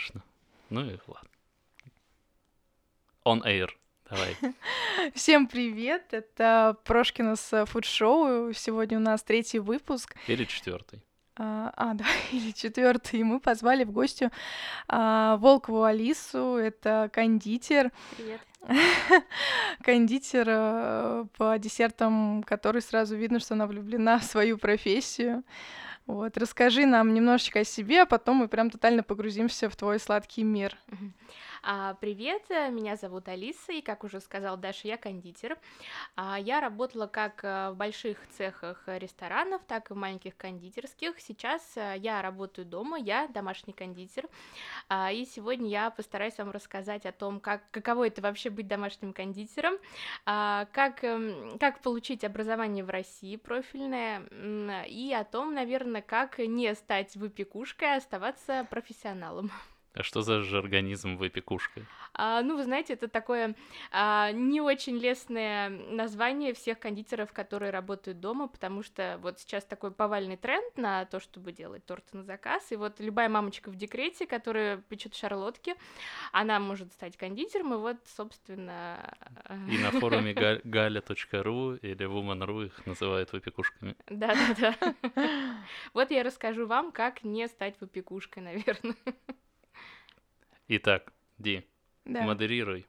конечно. Ну и ладно. On air. Давай. Всем привет! Это Прошкина с фуд-шоу. Сегодня у нас третий выпуск. Или четвертый. А, а, да, или четвертый. И мы позвали в гостю а, Волкову Алису. Это кондитер. Привет. кондитер а, по десертам, который сразу видно, что она влюблена в свою профессию. Вот, расскажи нам немножечко о себе, а потом мы прям тотально погрузимся в твой сладкий мир. А, привет, э, меня зовут Алиса, и, как уже сказал Даша, я кондитер. А, я работала как э, в больших цехах ресторанов, так и в маленьких кондитерских. Сейчас э, я работаю дома, я домашний кондитер. А, и сегодня я постараюсь вам рассказать о том, как, каково это вообще быть домашним кондитером, как, эм, как получить образование в России профильное, и о том, наверное, как не стать выпекушкой, а оставаться профессионалом. А что за же организм выпекушкой? А, ну, вы знаете, это такое а, не очень лестное название всех кондитеров, которые работают дома, потому что вот сейчас такой повальный тренд на то, чтобы делать торты на заказ, и вот любая мамочка в декрете, которая печет шарлотки, она может стать кондитером, и вот, собственно... И на форуме galia.ru или woman.ru их называют выпекушками. Да-да-да. Вот я расскажу вам, как не стать выпекушкой, наверное. Итак, Ди, да. модерируй.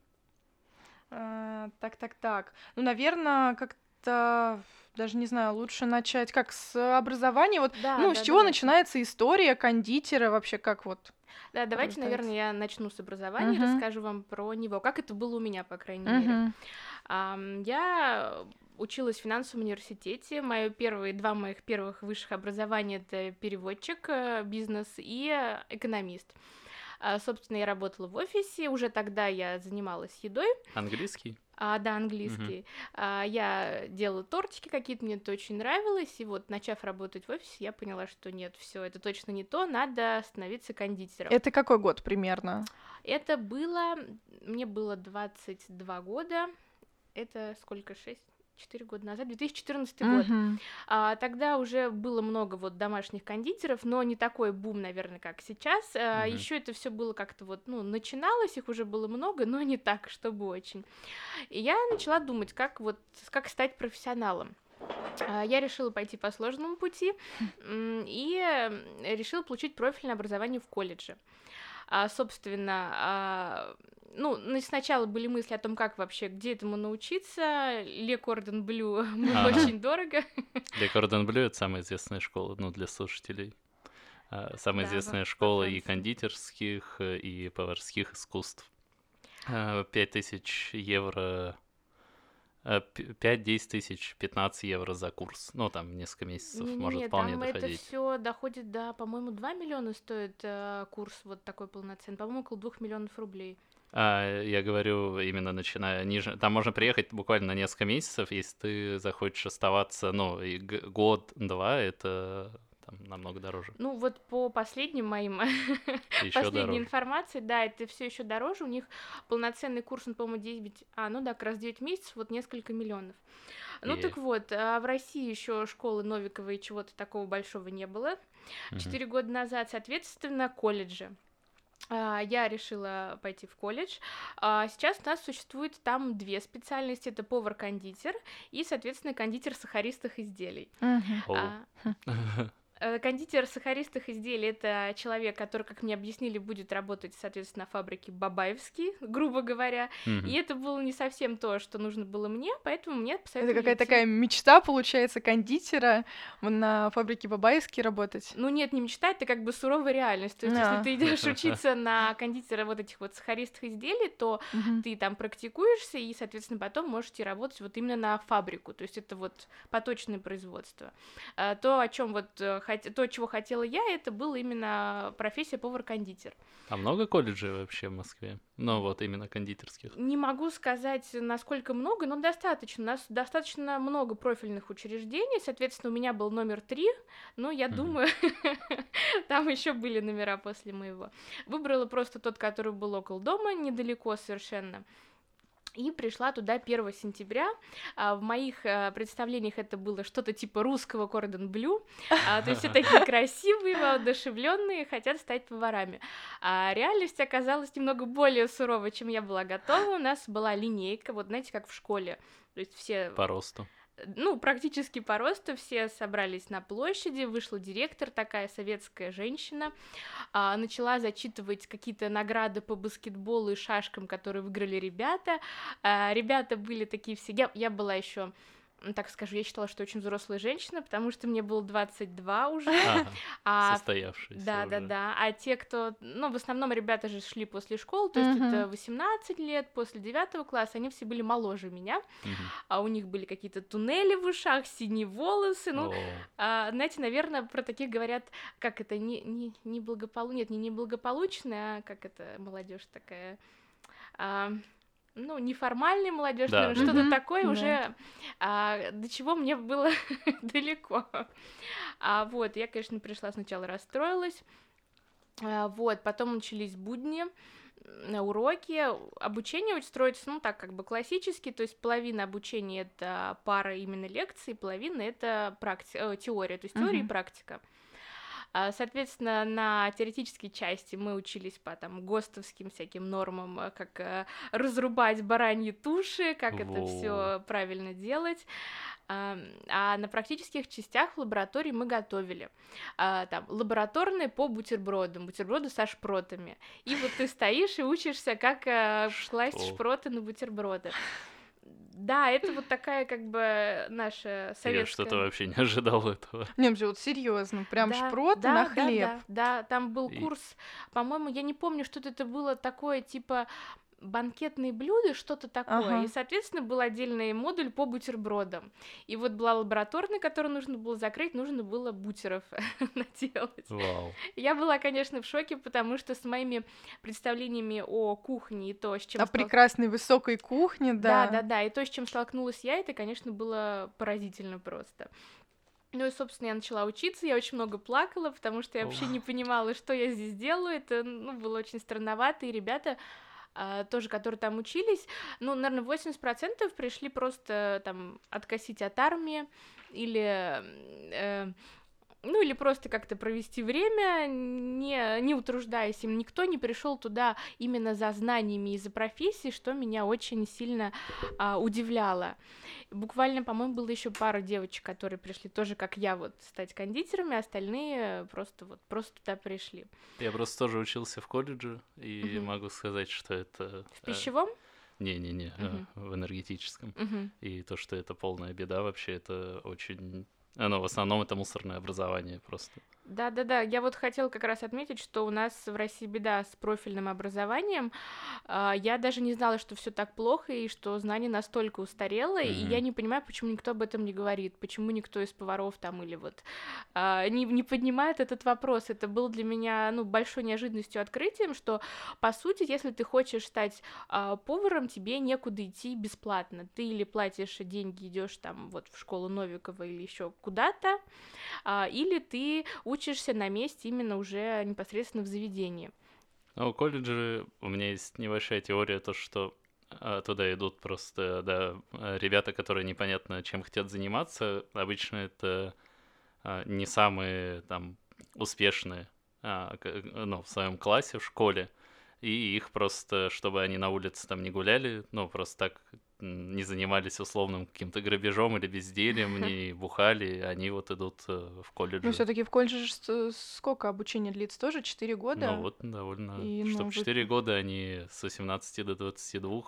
А, так, так, так. Ну, наверное, как-то даже не знаю, лучше начать как с образования. Вот, да, ну, да, с чего да, начинается да. история кондитера вообще, как вот? Да, давайте, наверное, я начну с образования, uh-huh. расскажу вам про него, как это было у меня, по крайней uh-huh. мере. Um, я училась в финансовом университете. Мои первые два моих первых высших образования это переводчик, э, бизнес и экономист. А, собственно, я работала в офисе, уже тогда я занималась едой. Английский? А, да, английский. Угу. А, я делала тортики какие-то, мне это очень нравилось, и вот, начав работать в офисе, я поняла, что нет, все, это точно не то, надо становиться кондитером. Это какой год примерно? Это было, мне было 22 года, это сколько, 6? 4 года назад, 2014 uh-huh. год. А, тогда уже было много вот домашних кондитеров, но не такой бум, наверное, как сейчас. А, uh-huh. Еще это все было как-то вот, ну, начиналось, их уже было много, но не так, чтобы очень. И я начала думать, как вот, как стать профессионалом. А, я решила пойти по сложному пути и решила получить профильное образование в колледже. А, собственно, а, ну, сначала были мысли о том, как вообще, где этому научиться. Ле Кордон Блю очень дорого. Ле Кордон Блю — это самая известная школа, ну, для слушателей. А, самая да, известная школа и кондитерских, и поварских искусств. А, пять тысяч евро 5-10 тысяч, 15 евро за курс. Ну, там несколько месяцев не, может не, вполне там доходить. это все доходит до, по-моему, 2 миллиона стоит э, курс вот такой полноценный. По-моему, около 2 миллионов рублей. А, я говорю, именно начиная ниже. Там можно приехать буквально на несколько месяцев, если ты захочешь оставаться, ну, год-два, это там намного дороже. Ну, вот по последним моим последней информации, да, это все еще дороже. У них полноценный курс, он, по-моему, 9, а, ну да, как раз 9 месяцев, вот несколько миллионов. Ну и... так вот, а в России еще школы Новиковой чего-то такого большого не было. Четыре угу. года назад, соответственно, колледжи. А, я решила пойти в колледж. А, сейчас у нас существует там две специальности. Это повар-кондитер и, соответственно, кондитер сахаристых изделий. Uh-huh. Э, кондитер сахаристых изделий — это человек, который, как мне объяснили, будет работать, соответственно, на фабрике Бабаевский, грубо говоря. Mm-hmm. И это было не совсем то, что нужно было мне, поэтому мне посоветовали... Это какая-то такая мечта, получается, кондитера на фабрике Бабаевский работать? Ну нет, не мечта, это как бы суровая реальность. То есть, yeah. если ты идешь учиться на кондитера вот этих вот сахаристых изделий, то mm-hmm. ты там практикуешься и, соответственно, потом можешь идти работать вот именно на фабрику. То есть это вот поточное производство. Э, то, о чем вот э, то, чего хотела я, это была именно профессия повар-кондитер. А много колледжей вообще в Москве? Ну, вот именно кондитерских. Не могу сказать, насколько много, но достаточно. У нас достаточно много профильных учреждений. Соответственно, у меня был номер три, но я mm-hmm. думаю, там еще были номера после моего. Выбрала просто тот, который был около дома, недалеко совершенно. И пришла туда 1 сентября. А, в моих а, представлениях это было что-то типа русского Кордон Блю. А, то есть все такие красивые, воодушевленные, хотят стать поварами. А реальность оказалась немного более суровой, чем я была готова. У нас была линейка, вот знаете, как в школе. То есть все... По росту ну, практически по росту все собрались на площади, вышла директор, такая советская женщина, а, начала зачитывать какие-то награды по баскетболу и шашкам, которые выиграли ребята. А, ребята были такие все... Я, я была еще так скажу, я считала, что очень взрослая женщина, потому что мне было 22 уже. Ага, а, состоявшаяся Да, уже. да, да. А те, кто... Ну, в основном ребята же шли после школы, то есть uh-huh. это 18 лет, после 9 класса, они все были моложе меня, uh-huh. а у них были какие-то туннели в ушах, синие волосы, ну, а, знаете, наверное, про таких говорят, как это, не, не, не благополу... Нет, не неблагополучная, а как это молодежь такая... А, ну, неформальный молодежь, да. что-то mm-hmm. такое mm-hmm. уже, а, до чего мне было далеко. А вот, я, конечно, пришла сначала расстроилась, а, вот, потом начались будни, уроки, обучение строится, ну, так, как бы классически, то есть половина обучения — это пара именно лекций, половина — это практи- э, теория, то есть теория mm-hmm. и практика. А, соответственно, на теоретической части мы учились по там ГОСТовским всяким нормам, э, как э, разрубать бараньи туши, как Во. это все правильно делать. А на практических частях в лаборатории мы готовили. А, там, лабораторные по бутербродам, бутерброды со шпротами. И вот ты стоишь и учишься, как э, класть шпроты на бутерброды. Да, это вот такая как бы наша советская... Я что-то вообще не ожидал этого. Не, вот серьезно, прям да, шпроты да, на хлеб. Да, да, да, там был курс, по-моему, я не помню, что это было такое, типа банкетные блюда, что-то такое. Ага. И, соответственно, был отдельный модуль по бутербродам. И вот была лабораторная, которую нужно было закрыть, нужно было бутеров наделать. Вау. Я была, конечно, в шоке, потому что с моими представлениями о кухне и то, с чем... О стал... прекрасной высокой кухне, да. Да, да, да. И то, с чем столкнулась я, это, конечно, было поразительно просто. Ну и, собственно, я начала учиться, я очень много плакала, потому что я вообще не понимала, что я здесь делаю, это, ну, было очень странновато, и ребята тоже, которые там учились, ну, наверное, 80% пришли просто там откосить от армии или э, ну или просто как-то провести время, не, не утруждаясь им. Никто не пришел туда именно за знаниями и за профессией, что меня очень сильно а, удивляло. Буквально, по-моему, было еще пара девочек, которые пришли тоже, как я, вот стать кондитерами, а остальные просто вот просто туда пришли. Я просто тоже учился в колледже и угу. могу сказать, что это. В пищевом? Не-не-не, угу. в энергетическом. Угу. И то, что это полная беда, вообще это очень оно в основном это мусорное образование просто. Да-да-да, я вот хотела как раз отметить, что у нас в России беда с профильным образованием. А, я даже не знала, что все так плохо и что знание настолько устарело, mm-hmm. и я не понимаю, почему никто об этом не говорит, почему никто из поваров там или вот а, не, не поднимает этот вопрос. Это было для меня ну, большой неожиданностью, открытием, что по сути, если ты хочешь стать а, поваром, тебе некуда идти бесплатно. Ты или платишь деньги, идешь там вот в школу Новикова или еще куда-то, или ты учишься на месте именно уже непосредственно в заведении. Ну, у у меня есть небольшая теория, то, что а, туда идут просто, да, ребята, которые непонятно чем хотят заниматься. Обычно это а, не самые там успешные а, ну, в своем классе, в школе. И их просто, чтобы они на улице там не гуляли, ну, просто так не занимались условным каким-то грабежом или бездельем, не бухали, они вот идут э, в колледж. Ну, все-таки в колледже сколько обучения длится? Тоже 4 года? Ну вот, довольно. И, Чтобы ну, 4 вы... года они с 18 до 22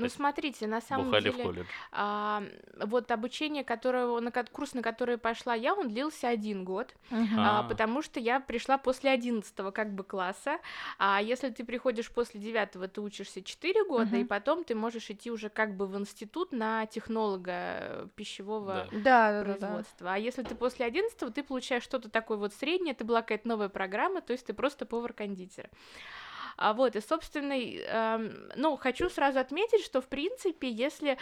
ну, смотрите, на самом деле, в а, вот обучение, которого, на курс, на который пошла я, он длился один год, uh-huh. а, потому что я пришла после 11 как бы класса, а если ты приходишь после 9 ты учишься 4 года, uh-huh. и потом ты можешь идти уже как бы в институт на технолога пищевого да. производства. Да, да, А если ты после 11 ты получаешь что-то такое вот среднее, это была какая-то новая программа, то есть ты просто повар-кондитер. А, вот, и, собственно, э, ну, хочу сразу отметить, что, в принципе, если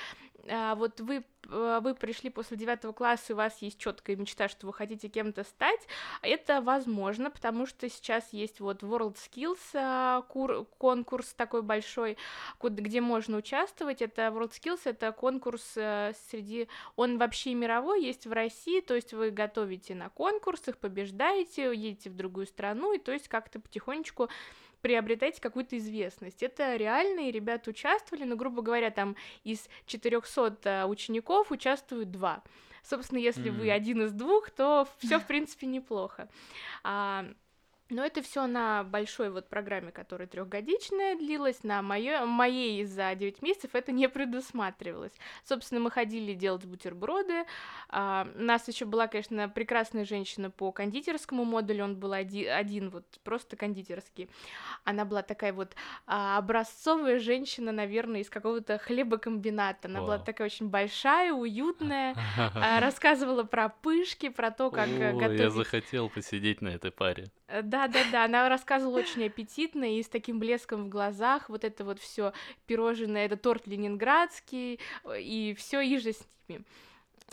а, вот вы, а, вы пришли после девятого класса, и у вас есть четкая мечта, что вы хотите кем-то стать, это возможно, потому что сейчас есть вот World Skills а, кур, конкурс такой большой, где можно участвовать. Это World Skills, это конкурс среди... Он вообще мировой, есть в России, то есть вы готовите на конкурсах, побеждаете, едете в другую страну, и то есть как-то потихонечку приобретаете какую-то известность. Это реально, и ребята участвовали, но, грубо говоря, там из 400 э, учеников участвуют два. Собственно, если mm-hmm. вы один из двух, то все, в принципе, неплохо. А, но это все на большой вот программе, которая трехгодичная длилась, на моё, моей за 9 месяцев это не предусматривалось. Собственно, мы ходили делать бутерброды. А, у нас еще была, конечно, прекрасная женщина по кондитерскому модулю, он был один, один вот просто кондитерский. Она была такая вот а, образцовая женщина, наверное, из какого-то хлебокомбината. Она Вау. была такая очень большая, уютная, а, рассказывала про пышки, про то, как О, готовить. Я захотел посидеть на этой паре. Э, да-да-да, она рассказывала очень аппетитно и с таким блеском в глазах. Вот это вот все пирожное, это торт ленинградский э, и все и же с ними.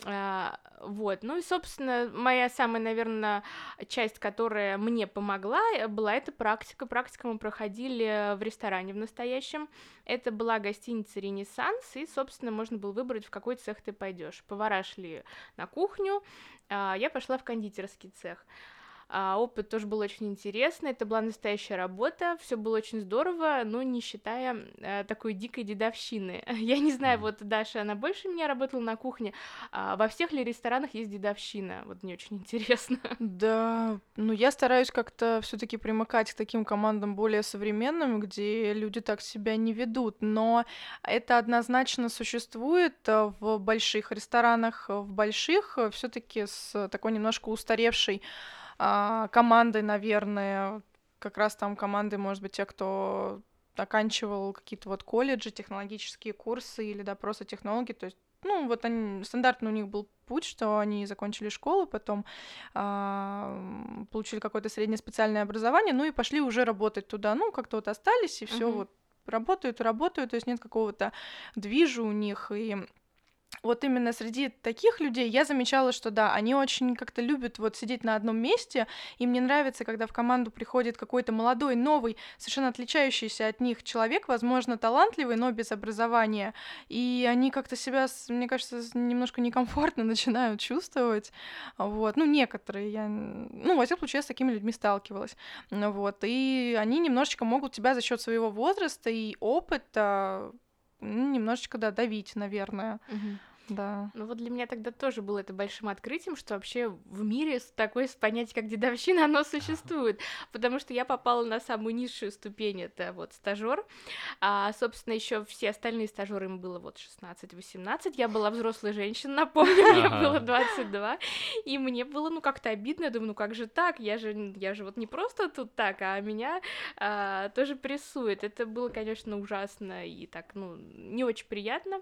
А, вот, ну и, собственно, моя самая, наверное, часть, которая мне помогла, э, была эта практика. Практика мы проходили в ресторане в настоящем. Это была гостиница «Ренессанс», и, собственно, можно было выбрать, в какой цех ты пойдешь. Повара шли на кухню, а я пошла в кондитерский цех. А, опыт тоже был очень интересный, это была настоящая работа, все было очень здорово, но не считая а, такой дикой дедовщины. Я не знаю, вот Даша, она больше меня работала на кухне, а во всех ли ресторанах есть дедовщина? Вот мне очень интересно. Да, ну я стараюсь как-то все таки примыкать к таким командам более современным, где люди так себя не ведут, но это однозначно существует э, в больших ресторанах, в больших э, все таки с такой немножко устаревшей а, командой, наверное, как раз там команды, может быть, те, кто оканчивал какие-то вот колледжи, технологические курсы или да, просто технологии, то есть ну, вот они, стандартный у них был путь, что они закончили школу, потом а, получили какое-то среднее специальное образование, ну и пошли уже работать туда, ну, как-то вот остались, и все uh-huh. вот работают, работают, то есть нет какого-то движа у них, и вот именно среди таких людей я замечала, что да, они очень как-то любят вот сидеть на одном месте, и мне нравится, когда в команду приходит какой-то молодой, новый, совершенно отличающийся от них человек, возможно, талантливый, но без образования, и они как-то себя, мне кажется, немножко некомфортно начинают чувствовать, вот, ну, некоторые, я, ну, во всяком случае, я с такими людьми сталкивалась, вот, и они немножечко могут тебя за счет своего возраста и опыта немножечко, да, давить, наверное. Угу. Да. Ну вот для меня тогда тоже было это большим открытием, что вообще в мире такое понятие, как дедовщина, оно существует. Потому что я попала на самую низшую ступень, это вот стажер. А, собственно, еще все остальные стажеры им было вот 16-18. Я была взрослой женщиной, напомню, мне было 22. И мне было, ну, как-то обидно. Я думаю, ну как же так? Я же, я же вот не просто тут так, а меня а, тоже прессует. Это было, конечно, ужасно и так, ну, не очень приятно.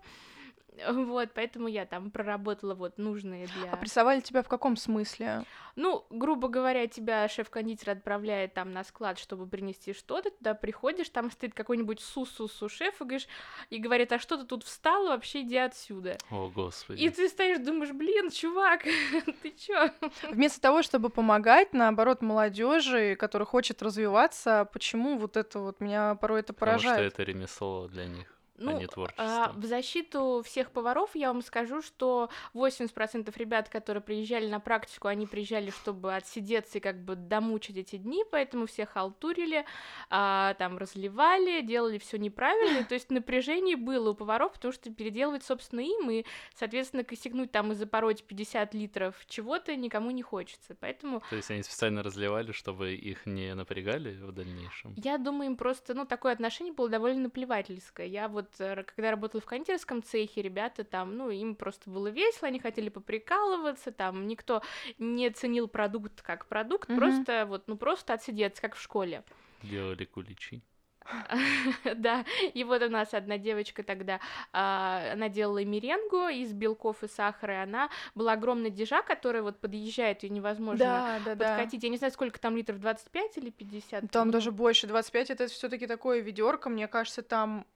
Вот, поэтому я там проработала вот нужные для... А прессовали тебя в каком смысле? Ну, грубо говоря, тебя шеф-кондитер отправляет там на склад, чтобы принести что-то, туда приходишь, там стоит какой-нибудь су-су-су-шеф и говоришь, и говорит, а что ты тут встал, вообще иди отсюда. О, господи. И ты стоишь, думаешь, блин, чувак, ты чё? Вместо того, чтобы помогать, наоборот, молодежи, которая хочет развиваться, почему вот это вот меня порой это поражает? Потому что это ремесло для них. А ну, а не творчество. в защиту всех поваров я вам скажу, что 80% ребят, которые приезжали на практику, они приезжали, чтобы отсидеться и как бы домучить эти дни, поэтому всех халтурили, а, там разливали, делали все неправильно, то есть напряжение было у поваров, потому что переделывать, собственно, им, и, соответственно, косягнуть там и запороть 50 литров чего-то никому не хочется, поэтому... То есть они специально разливали, чтобы их не напрягали в дальнейшем? Я думаю, им просто, ну, такое отношение было довольно наплевательское. Я вот вот э, когда работала в кондитерском цехе, ребята там, ну, им просто было весело, они хотели поприкалываться, там никто не ценил продукт как продукт, mm-hmm. просто вот, ну, просто отсидеться, как в школе. Делали куличи. Да, и вот у нас одна девочка тогда, а, она делала меренгу из белков и сахара, и она была огромная дежа, которая вот подъезжает, ее невозможно подкатить. Я не знаю, сколько там литров, 25 или 50? Там даже больше, 25 это все таки такое ведерко, мне кажется, там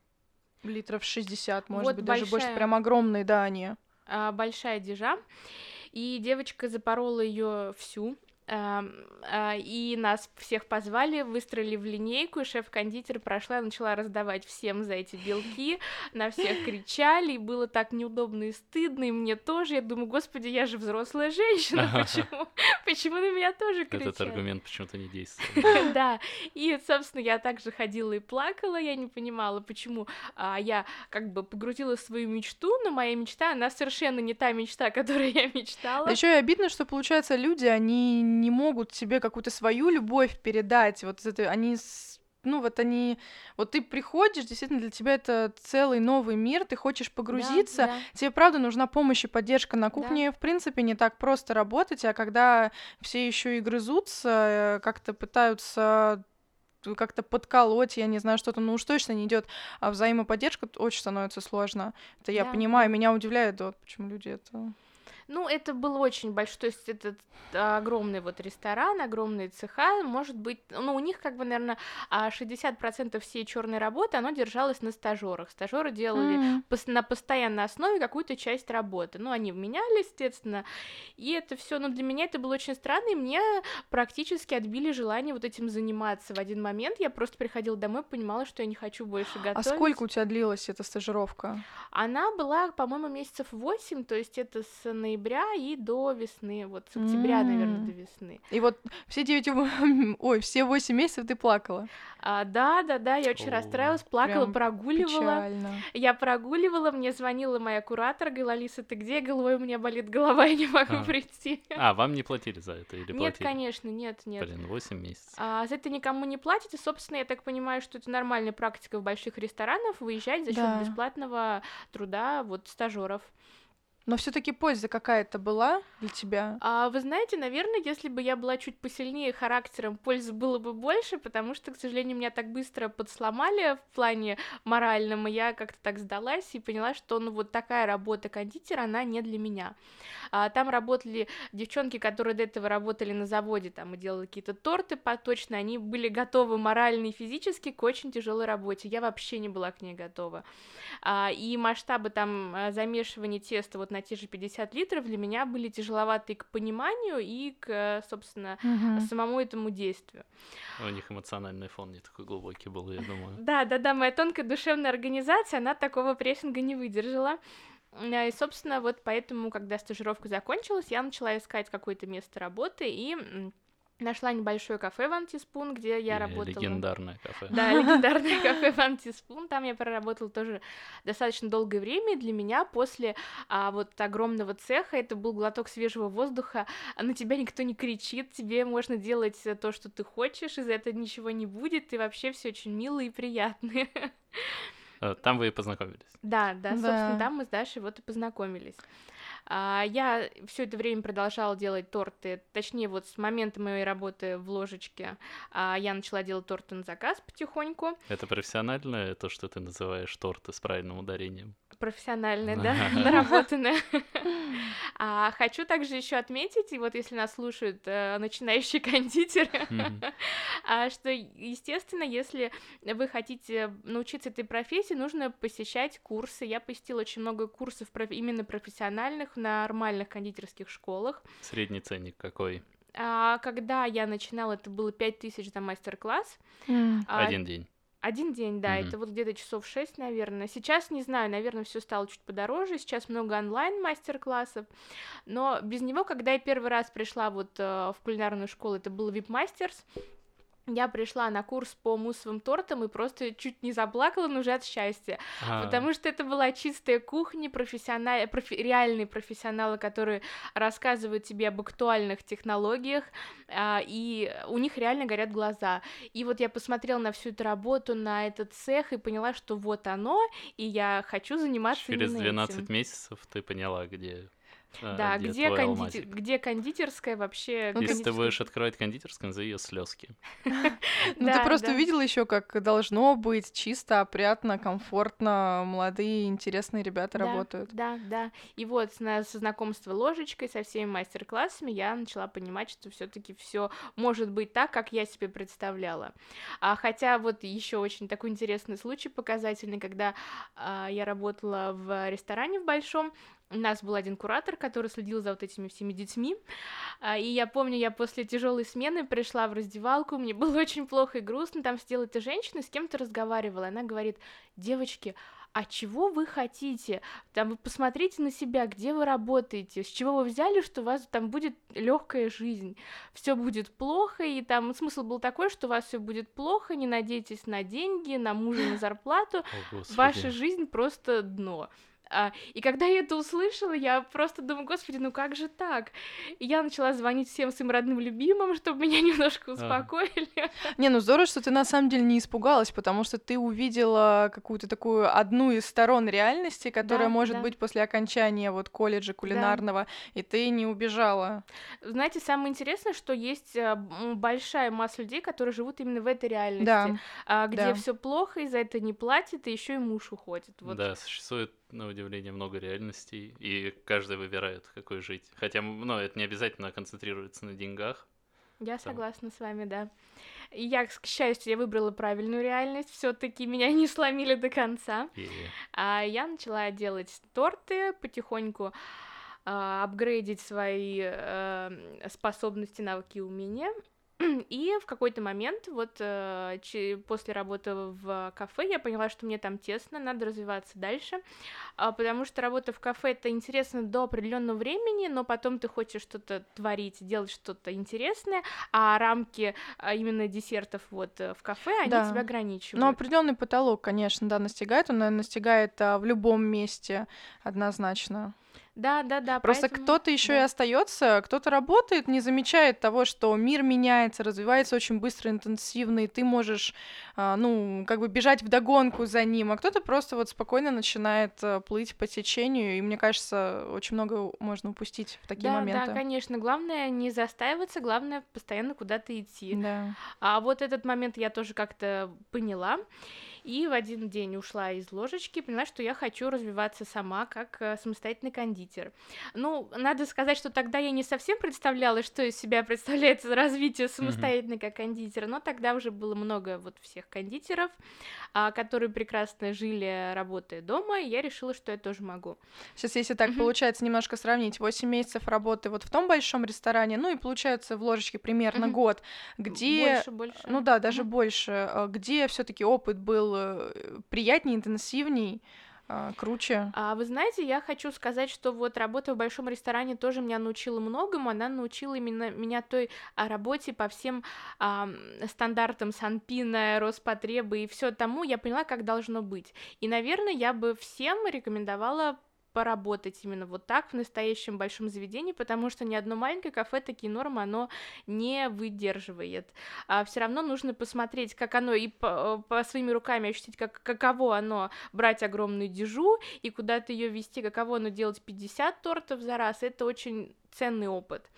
литров 60, может быть, даже больше, прям огромные, да, они. А, большая дежа, и девочка запорола ее всю, и нас всех позвали, выстроили в линейку, и шеф-кондитер прошла и начала раздавать всем за эти белки, на всех кричали, и было так неудобно и стыдно, и мне тоже, я думаю, господи, я же взрослая женщина, почему, почему на меня тоже кричат? Этот аргумент почему-то не действует. Да, и, собственно, я также ходила и плакала, я не понимала, почему а, я как бы погрузила свою мечту, но моя мечта, она совершенно не та мечта, которую я мечтала. Еще и обидно, что, получается, люди, они не могут тебе какую-то свою любовь передать. Вот это они ну вот они, вот ты приходишь, действительно для тебя это целый новый мир, ты хочешь погрузиться, да, да. тебе правда нужна помощь и поддержка на кухне, да. в принципе не так просто работать, а когда все еще и грызутся, э, как-то пытаются как-то подколоть, я не знаю, что-то, ну уж точно не идет, а взаимоподдержка очень становится сложно. Это я да. понимаю, меня удивляет, вот почему люди это ну, это был очень большой, то есть этот огромный вот ресторан, огромные цеха, может быть, ну, у них как бы, наверное, 60% а, всей черной работы, оно держалось на стажерах. Стажеры делали mm. на постоянной основе какую-то часть работы. Ну, они меняли, естественно, и это все, но для меня это было очень странно, и мне практически отбили желание вот этим заниматься. В один момент я просто приходила домой, понимала, что я не хочу больше готовить. А сколько у тебя длилась эта стажировка? Она была, по-моему, месяцев 8, то есть это с ноября ноября и до весны, вот с октября, mm. наверное, до весны. И вот все девять, ой, все восемь месяцев ты плакала. А, да, да, да, я очень О, расстраилась, плакала, прогуливала. Печально. Я прогуливала, мне звонила моя куратор, говорила, Алиса, ты где? Головой у меня болит голова, я не могу а. прийти. А, вам не платили за это или платили? Нет, конечно, нет, нет. Блин, 8 месяцев. А, за это никому не платите, собственно, я так понимаю, что это нормальная практика в больших ресторанах, выезжать за счет да. бесплатного труда вот стажеров. Но все-таки польза какая-то была для тебя? А, вы знаете, наверное, если бы я была чуть посильнее характером, пользы было бы больше, потому что, к сожалению, меня так быстро подсломали в плане моральном, и я как-то так сдалась и поняла, что ну вот такая работа кондитера, она не для меня. А, там работали девчонки, которые до этого работали на заводе, там и делали какие-то торты поточно, они были готовы морально и физически к очень тяжелой работе. Я вообще не была к ней готова. А, и масштабы там а, замешивания теста вот на те же 50 литров для меня были тяжеловаты к пониманию и к, собственно, угу. самому этому действию. У них эмоциональный фон не такой глубокий был, я думаю. Да, да, да, моя тонкая душевная организация, она такого прессинга не выдержала. И, собственно, вот поэтому, когда стажировка закончилась, я начала искать какое-то место работы и Нашла небольшое кафе в Антиспун, где я работала. Легендарное кафе. Да, легендарное кафе в Антиспун. Там я проработала тоже достаточно долгое время. И для меня после а, вот огромного цеха это был глоток свежего воздуха. На тебя никто не кричит, тебе можно делать то, что ты хочешь, из-за этого ничего не будет, и вообще все очень мило и приятно. Э, там вы и познакомились. Да, да, собственно, там мы с Дашей вот и познакомились. А, я все это время продолжала делать торты, точнее, вот с момента моей работы в ложечке а, я начала делать торты на заказ потихоньку. Это профессиональное, то, что ты называешь торты с правильным ударением? Профессиональная, да, наработанная. А, хочу также еще отметить, и вот если нас слушают э, начинающие кондитеры, а, что, естественно, если вы хотите научиться этой профессии, нужно посещать курсы. Я посетила очень много курсов именно профессиональных в нормальных кондитерских школах. Средний ценник какой? А, когда я начинала, это было 5000 за мастер-класс. Mm. А, Один день. Один день, да, mm-hmm. это вот где-то часов шесть, наверное. Сейчас не знаю, наверное, все стало чуть подороже. Сейчас много онлайн мастер-классов, но без него, когда я первый раз пришла вот э, в кулинарную школу, это был VIP Masters я пришла на курс по муссовым тортам и просто чуть не заплакала, но уже от счастья, а. потому что это была чистая кухня, профессиональ... профи... реальные профессионалы, которые рассказывают тебе об актуальных технологиях, а, и у них реально горят глаза. И вот я посмотрела на всю эту работу, на этот цех и поняла, что вот оно, и я хочу заниматься Через 12 этим. месяцев ты поняла, где Да, где, где, кондитер... где кондитерская вообще? Если ты будешь открывать кондитерскую, назови ее слезки. Ну, ты просто увидела еще, как должно быть чисто, опрятно, комфортно, молодые, интересные ребята работают. Да, да. И вот со знакомства ложечкой, со всеми мастер-классами я начала понимать, что все-таки все может быть так, как я себе представляла. А, хотя вот еще очень такой интересный случай показательный, когда а, я работала в ресторане в большом. У нас был один куратор, который следил за вот этими всеми детьми. А, И я помню, я после тяжелой смены пришла в раздевалку, мне было очень плохо и грустно. Там сидела эта женщина, с кем-то разговаривала. Она говорит: девочки, а чего вы хотите? Там вы посмотрите на себя, где вы работаете, с чего вы взяли, что у вас там будет легкая жизнь, все будет плохо, и там смысл был такой, что у вас все будет плохо, не надейтесь на деньги, на мужа, на зарплату, О, Господи. ваша жизнь просто дно. А, и когда я это услышала, я просто думаю, господи, ну как же так? И я начала звонить всем своим родным любимым, чтобы меня немножко успокоили. Не, ну здорово, что ты на самом деле не испугалась, потому что ты увидела какую-то такую одну из сторон реальности, которая Да, может да. быть после окончания вот колледжа кулинарного, и ты не убежала. Знаете, самое интересное, что есть а, большая масса людей, которые живут именно в этой реальности, Да, а, где да. все плохо, и за это не платят, и еще и муж уходит. Вот. Да, существует, на удивление, много реальностей, и каждый выбирает, какой жить. Хотя, ну, это не обязательно концентрируется на деньгах. Я Там. согласна с вами, да. И я, к счастью, я выбрала правильную реальность, все-таки меня не сломили до конца. А я начала делать торты потихоньку, а, апгрейдить свои э, способности, навыки умения. И в какой-то момент, вот э, после работы в кафе, я поняла, что мне там тесно, надо развиваться дальше, а, потому что работа в кафе это интересно до определенного времени, но потом ты хочешь что-то творить, делать что-то интересное, а рамки а, именно десертов вот э, в кафе, они Да. тебя ограничивают. но определенный потолок, конечно, да, настигает, он наверное, настигает а, в любом месте однозначно. Да, да, да. Просто поэтому- кто-то еще и да. остается, кто-то работает, не замечает того, что мир меняется, развивается очень быстро, интенсивно, и ты можешь, а, ну, как бы бежать в догонку за ним, а кто-то просто вот спокойно начинает а, плыть по течению, и мне кажется, очень много можно упустить в такие да, моменты. Да, конечно. Главное не застаиваться, главное постоянно куда-то идти. Да. А вот этот момент я тоже как-то поняла. И в один день ушла из ложечки, поняла, что я хочу развиваться сама как э, самостоятельный кондитер. Ну, надо сказать, что тогда я не совсем представляла, что из себя представляет развитие самостоятельно как кондитера, но тогда уже было много вот всех кондитеров, а, которые прекрасно жили, работая дома, и я решила, что я тоже могу. Сейчас, если так получается немножко сравнить, 8 месяцев работы вот в том большом ресторане, ну и получается в ложечке примерно год, где... Больше, больше. Ну да, даже больше. а, Где все-таки опыт был э, приятнее, интенсивней, а, круче. А вы знаете, я хочу сказать, что вот работа в большом ресторане тоже меня научила многому. Она научила именно меня той а, работе по всем ам, стандартам Санпина, Роспотреба и все тому. Я поняла, как должно быть. И, наверное, я бы всем рекомендовала поработать именно вот так в настоящем большом заведении, потому что ни одно маленькое кафе такие нормы оно не выдерживает. А все равно нужно посмотреть, как оно и по, по своими руками ощутить, как, каково оно брать огромную дежу и куда-то ее вести, каково оно делать 50 тортов за раз. Это очень ценный опыт.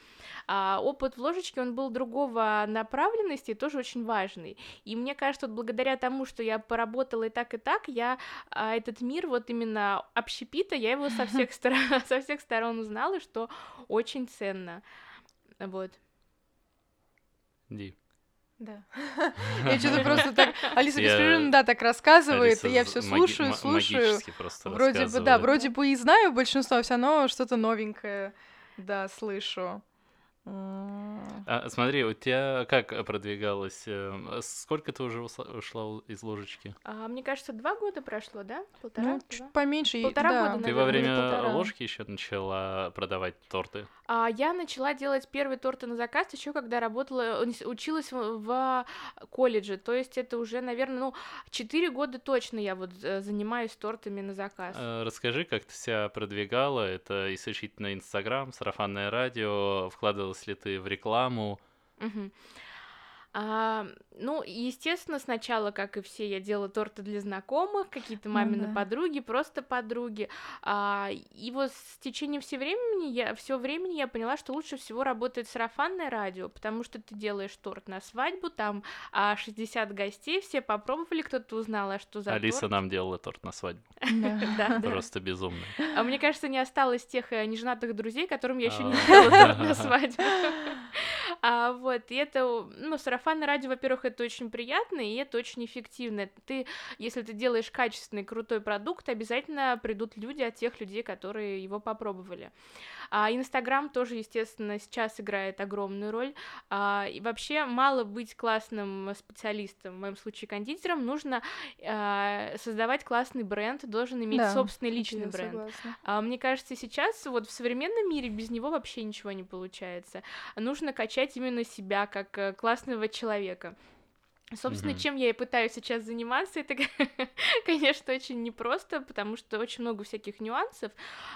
А опыт в ложечке, он был другого направленности, и тоже очень важный. И мне кажется, вот благодаря тому, что я поработала и так, и так, я а, этот мир вот именно общепита, я его со всех, сторон, со всех сторон узнала, что очень ценно. Вот. Ди. Да. Я что-то просто так... Алиса беспрерывно, да, так рассказывает, и я все слушаю, слушаю. Вроде бы, да, вроде бы и знаю большинство, а все равно что-то новенькое, да, слышу. А, смотри, у тебя как продвигалось? э, Сколько ты уже ушла из ложечки? А, мне кажется, два года прошло, да? Полтора? Ну, два? чуть поменьше. Полтора да. года, Ты во наверное, время полтора. ложки еще начала продавать торты? А, я начала делать первые торты на заказ еще когда работала, уни- училась в, в колледже. То есть это уже, наверное, ну, 4 года точно я вот э, занимаюсь тортами на заказ. Э, Расскажи, как ты себя продвигала? Это исключительно Инстаграм, сарафанное радио. Вкладывалась ли ты в рекламу? Мгм. А, ну, естественно, сначала, как и все, я делала торты для знакомых, какие-то ну мамины ну, да. подруги, просто подруги. А, и вот с течением все времени я все времени я поняла, что лучше всего работает сарафанное радио, потому что ты делаешь торт на свадьбу, там а, 60 гостей, все попробовали, кто-то узнал, а что за Алиса торт. нам делала торт на свадьбу. Просто безумно. А мне кажется, не осталось тех э, неженатых друзей, которым я еще не а. делала торт на свадьбу. А, вот, и это, ну, сарафанное радио, во-первых, это очень приятно, и это очень эффективно. Ты, если ты делаешь качественный, крутой продукт, обязательно придут люди от тех людей, которые его попробовали. А Инстаграм тоже, естественно, сейчас играет огромную роль. А, и вообще мало быть классным специалистом, в моем случае кондитером, нужно а, создавать классный бренд, должен иметь да, собственный личный бренд. А, мне кажется, сейчас вот в современном мире без него вообще ничего не получается. Нужно качать именно себя как э, классного человека. Собственно, mm-hmm. чем я и пытаюсь сейчас заниматься, это, конечно, очень непросто, потому что очень много всяких нюансов.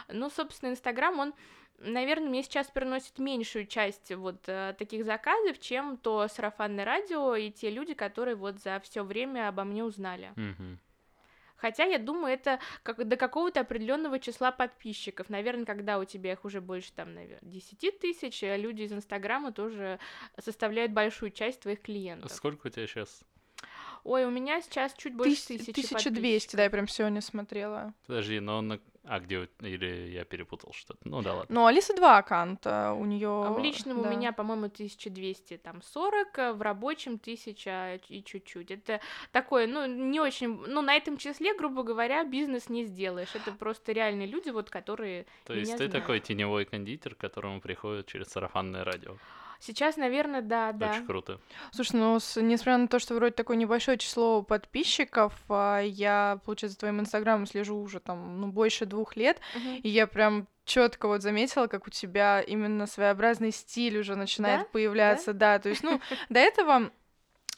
Но, собственно, Инстаграм, он наверное, мне сейчас приносит меньшую часть вот э, таких заказов, чем то сарафанное радио и те люди, которые вот за все время обо мне узнали. Хотя я думаю, это как до какого-то определенного числа подписчиков. Наверное, когда у тебя их уже больше, там, наверное, 10 тысяч, люди из Инстаграма тоже составляют большую часть твоих клиентов. Сколько у тебя сейчас? Ой, у меня сейчас чуть больше тысячи 1200, да, я прям сегодня смотрела. Подожди, но он а где или я перепутал что-то? Ну да ладно. Ну, Алиса два аккаунта у нее. А в личном да. у меня, по-моему, 1200, там 40, а в рабочем 1000 и чуть-чуть. Это такое, ну, не очень, ну, на этом числе, грубо говоря, бизнес не сделаешь. Это просто реальные люди, вот, которые То есть ты знают. такой теневой кондитер, к которому приходят через сарафанное радио? Сейчас, наверное, да, да. Очень круто. Слушай, ну, с, несмотря на то, что вроде такое небольшое число подписчиков, а, я, получается, за твоим инстаграмом слежу уже там, ну, больше двух лет, uh-huh. и я прям четко вот заметила, как у тебя именно своеобразный стиль уже начинает да? появляться, да? да, то есть, ну, до этого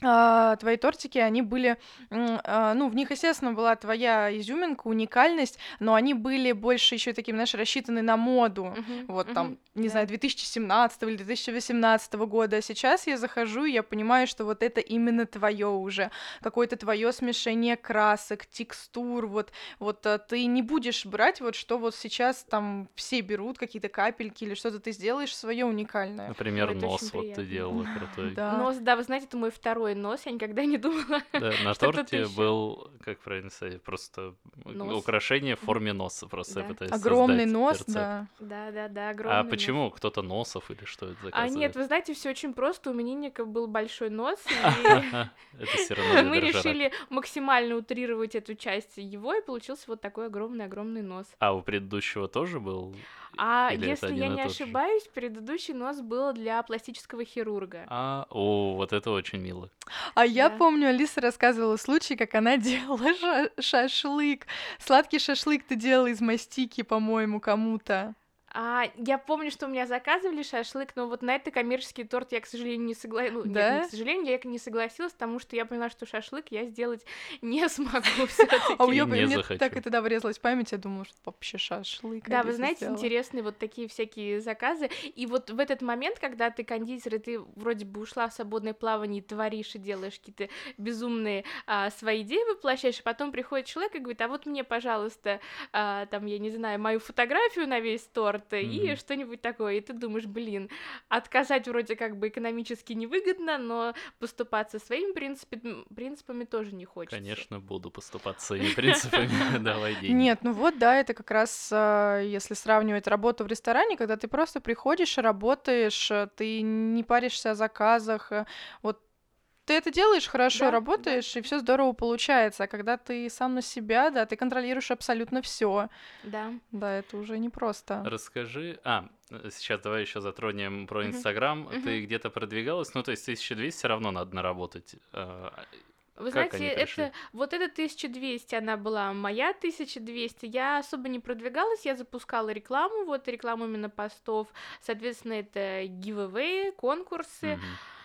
а, твои тортики, они были, а, ну, в них, естественно, была твоя изюминка, уникальность, но они были больше еще таким, знаешь, рассчитаны на моду, uh-huh, вот uh-huh, там, не yeah. знаю, 2017 или 2018 года. Сейчас я захожу, и я понимаю, что вот это именно твое уже, какое-то твое смешение красок, текстур, вот, вот а, ты не будешь брать вот что вот сейчас там все берут, какие-то капельки или что-то ты сделаешь свое уникальное. Например, Ой, нос вот ты делала крутой. Да. Нос, да, вы знаете, это мой второй второй нос, я никогда не думала. Да, на торте был, как правильно сказать, просто нос. украшение в форме носа, просто да. я пытаюсь Огромный нос, рецепт. да. Да, да, да, огромный А почему? Кто-то носов или что это заказывает? А нет, вы знаете, все очень просто, у именинника был большой нос, равно Мы решили максимально утрировать эту часть его, и получился вот такой огромный-огромный нос. А у предыдущего тоже был? А Или если я не ошибаюсь, предыдущий нос был для пластического хирурга. А, о, вот это очень мило. А я помню, Алиса рассказывала случай, как она делала ша- шашлык. Сладкий шашлык ты делала из мастики, по-моему, кому-то. А, я помню, что у меня заказывали шашлык, но вот на это коммерческий торт я, к сожалению, не согласилась. Ну, да? нет, не к сожалению, я не согласилась, потому что я поняла, что шашлык я сделать не смогу А у меня так и тогда врезалась память, я думала, что вообще шашлык. Да, вы знаете, интересные вот такие всякие заказы. И вот в этот момент, когда ты кондитер, и ты вроде бы ушла в свободное плавание, творишь и делаешь какие-то безумные а, свои идеи воплощаешь, и потом приходит человек и говорит, а вот мне, пожалуйста, а, там, я не знаю, мою фотографию на весь торт, mm-hmm. и что-нибудь такое. И ты думаешь, блин, отказать вроде как бы экономически невыгодно, но поступаться своими принципами, принципами тоже не хочется. Конечно, буду поступаться своими принципами. Давай деньги. Нет, ну вот, да, это как раз, а, если сравнивать работу в ресторане, когда ты просто приходишь, работаешь, ты не паришься о заказах, вот ты это делаешь хорошо, да, работаешь, да. и все здорово получается. А когда ты сам на себя, да, ты контролируешь абсолютно все. Да. Да, это уже непросто. Расскажи. А, сейчас давай еще затронем про Инстаграм. Uh-huh. Ты где-то продвигалась? Ну, то есть 1200 все равно надо наработать. А, Вы как знаете, это вот эта 1200, она была моя 1200. Я особо не продвигалась, я запускала рекламу, вот рекламу именно постов. Соответственно, это giveaway, конкурсы. Uh-huh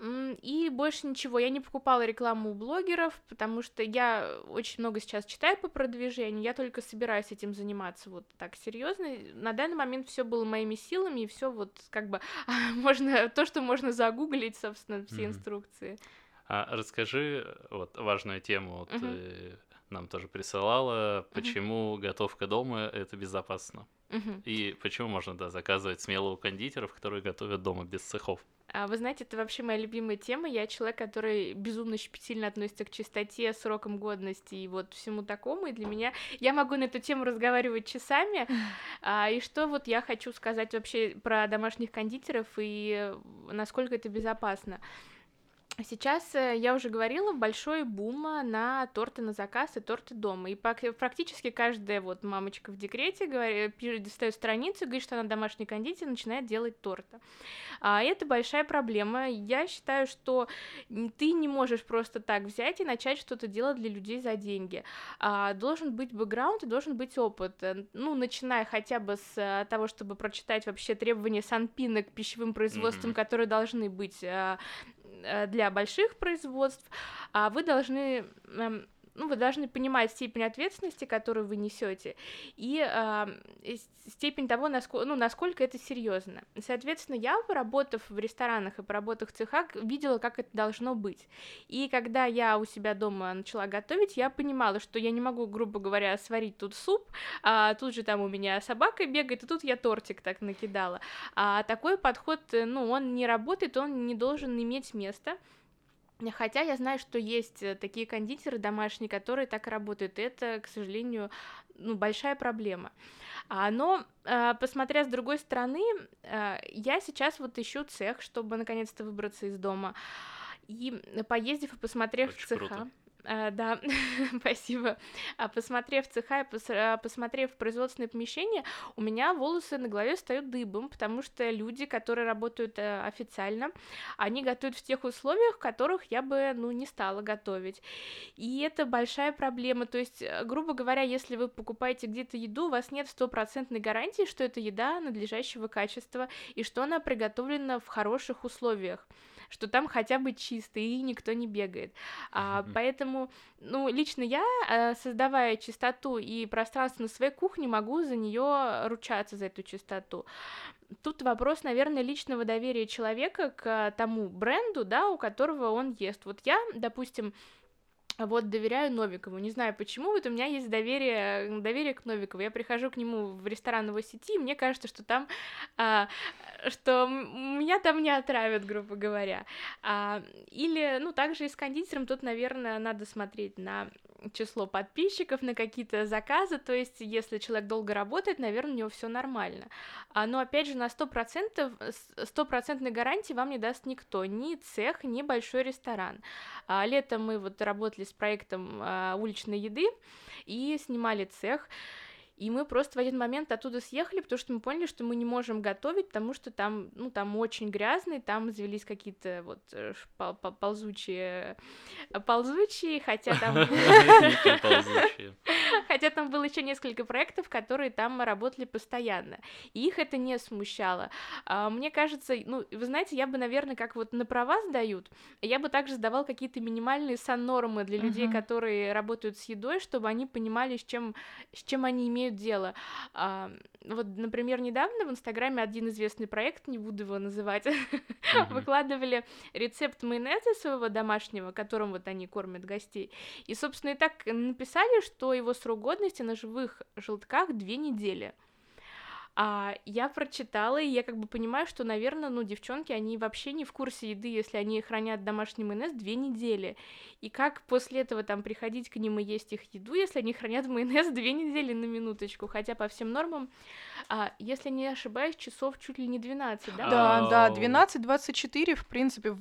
И больше ничего. Я не покупала рекламу у блогеров, потому что я очень много сейчас читаю по продвижению. Я только собираюсь этим заниматься вот так серьезно. На данный момент все было моими силами, и все вот как бы можно то, что можно загуглить, собственно, все mm-hmm. инструкции. А расскажи вот важную тему. Вот, mm-hmm. нам тоже присылала, почему mm-hmm. готовка дома это безопасно. Mm-hmm. И почему можно да, заказывать смело у кондитеров, которые готовят дома без цехов. А, вы знаете, это вообще моя любимая тема. Я человек, который безумно щепетильно относится к чистоте, срокам годности и вот всему такому. И для меня я могу на эту тему разговаривать часами. А, и что вот я хочу сказать вообще про домашних кондитеров и насколько это безопасно. Сейчас, э, я уже говорила, большой бум на торты на заказ и торты дома. И практически каждая вот мамочка в декрете говорит, достает страницу, говорит, что она домашний кондитер, начинает делать торты. А это большая проблема. Я считаю, что ты не можешь просто так взять и начать что-то делать для людей за деньги. А, должен быть бэкграунд и должен быть опыт. Э, ну, начиная хотя бы с э, того, чтобы прочитать вообще требования Санпина к пищевым производствам, mm-hmm. которые должны быть Э, для больших производств, а вы должны эм, ну, вы должны понимать степень ответственности, которую вы несете, и э, степень того, насколько, ну, насколько это серьезно. Соответственно, я, поработав в ресторанах и поработав в цехах, видела, как это должно быть. И когда я у себя дома начала готовить, я понимала, что я не могу, грубо говоря, сварить тут суп, а тут же там у меня собака бегает, и тут я тортик так накидала. А такой подход, ну, он не работает, он не должен иметь места. Хотя я знаю, что есть э, такие кондитеры домашние, которые так работают. Это, к сожалению, ну, большая проблема. А, но, э, посмотря с другой стороны, э, я сейчас вот ищу цех, чтобы наконец-то выбраться из дома. И поездив и посмотрев Очень цеха, круто. А, да, спасибо. А посмотрев цеха и а, посмотрев производственное помещение, у меня волосы на голове встают дыбом, потому что люди, которые работают э, официально, они готовят в тех условиях, в которых я бы, ну, не стала готовить. И это большая проблема. То есть, э, грубо говоря, если вы покупаете где-то еду, у вас нет стопроцентной гарантии, что это еда надлежащего качества и что она приготовлена в хороших условиях что там хотя бы чисто и никто не бегает. А, поэтому, ну, лично я, э, создавая чистоту и пространство на своей кухне, могу за нее ручаться за эту чистоту. Тут вопрос, наверное, личного доверия человека к тому бренду, да, у которого он ест. Вот я, допустим, вот доверяю Новикову. Не знаю почему, вот у меня есть доверие, доверие к Новикову. Я прихожу к нему в ресторан его сети, и мне кажется, что там, а, что меня там не отравят, грубо говоря. А, или, ну, также и с кондитером тут, наверное, надо смотреть на число подписчиков, на какие-то заказы, то есть если человек долго работает, наверное, у него все нормально. А, но опять же, на 100%, стопроцентной гарантии вам не даст никто, ни цех, ни большой ресторан. А, летом мы вот работали с проектом а, уличной еды и снимали цех, и мы просто в один момент оттуда съехали, потому что мы поняли, что мы не можем готовить, потому что там, ну, там очень грязно, там завелись какие-то вот э, ползучие, ползучие, хотя там... Хотя там было еще несколько проектов, которые там работали постоянно, и их это не смущало. А, мне кажется, ну, вы знаете, я бы, наверное, как вот на права сдают, я бы также сдавал какие-то минимальные сан-нормы для людей, которые работают с едой, чтобы они понимали, с чем, с чем они имеют имеют дело. А, вот, например, недавно в Инстаграме один известный проект, не буду его называть, mm-hmm. выкладывали рецепт майонеза своего домашнего, которым вот они кормят гостей. И, собственно, и так написали, что его срок годности на живых желтках две недели. А я прочитала, и я как бы понимаю, что, наверное, ну, девчонки, они вообще не в курсе еды, если они хранят домашний майонез две недели. И как после этого там приходить к ним и есть их еду, если они хранят майонез две недели на минуточку, хотя по всем нормам, а, если не ошибаюсь, часов чуть ли не 12, да? Да, да, 12-24, в принципе,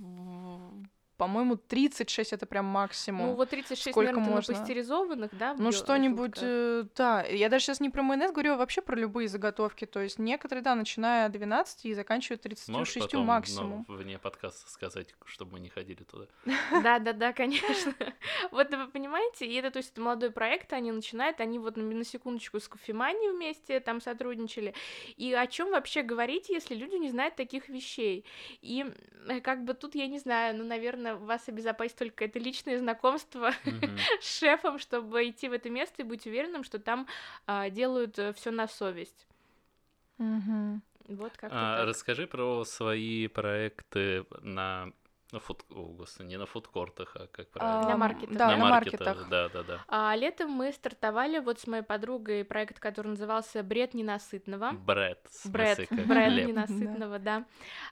по-моему, 36 это прям максимум. Ну, вот 36, Сколько наверное, можно? на пастеризованных, да? Ну, что-нибудь, э, да. Я даже сейчас не про майонез говорю, а вообще про любые заготовки. То есть некоторые, да, начиная от 12 и заканчивая 36 Можешь потом, максимум. Ну, вне подкаста сказать, чтобы мы не ходили туда. Да-да-да, конечно. Вот вы понимаете, и это, то есть, молодой проект, они начинают, они вот на секундочку с кофеманией вместе там сотрудничали. И о чем вообще говорить, если люди не знают таких вещей? И э, как бы тут, я не знаю, ну, наверное, вас обезопасить только это личное знакомство с шефом, чтобы идти в это место и быть уверенным, что там а, делают э, все на совесть. Вот как а, Расскажи про свои проекты на на фуд... О, господи, не на фудкортах, а как правильно? А, на маркетах. Да, на, на маркетах. маркетах. Да, да, да. А летом мы стартовали вот с моей подругой проект, который назывался «Бред ненасытного». Бред. Бред. Бред ненасытного, да.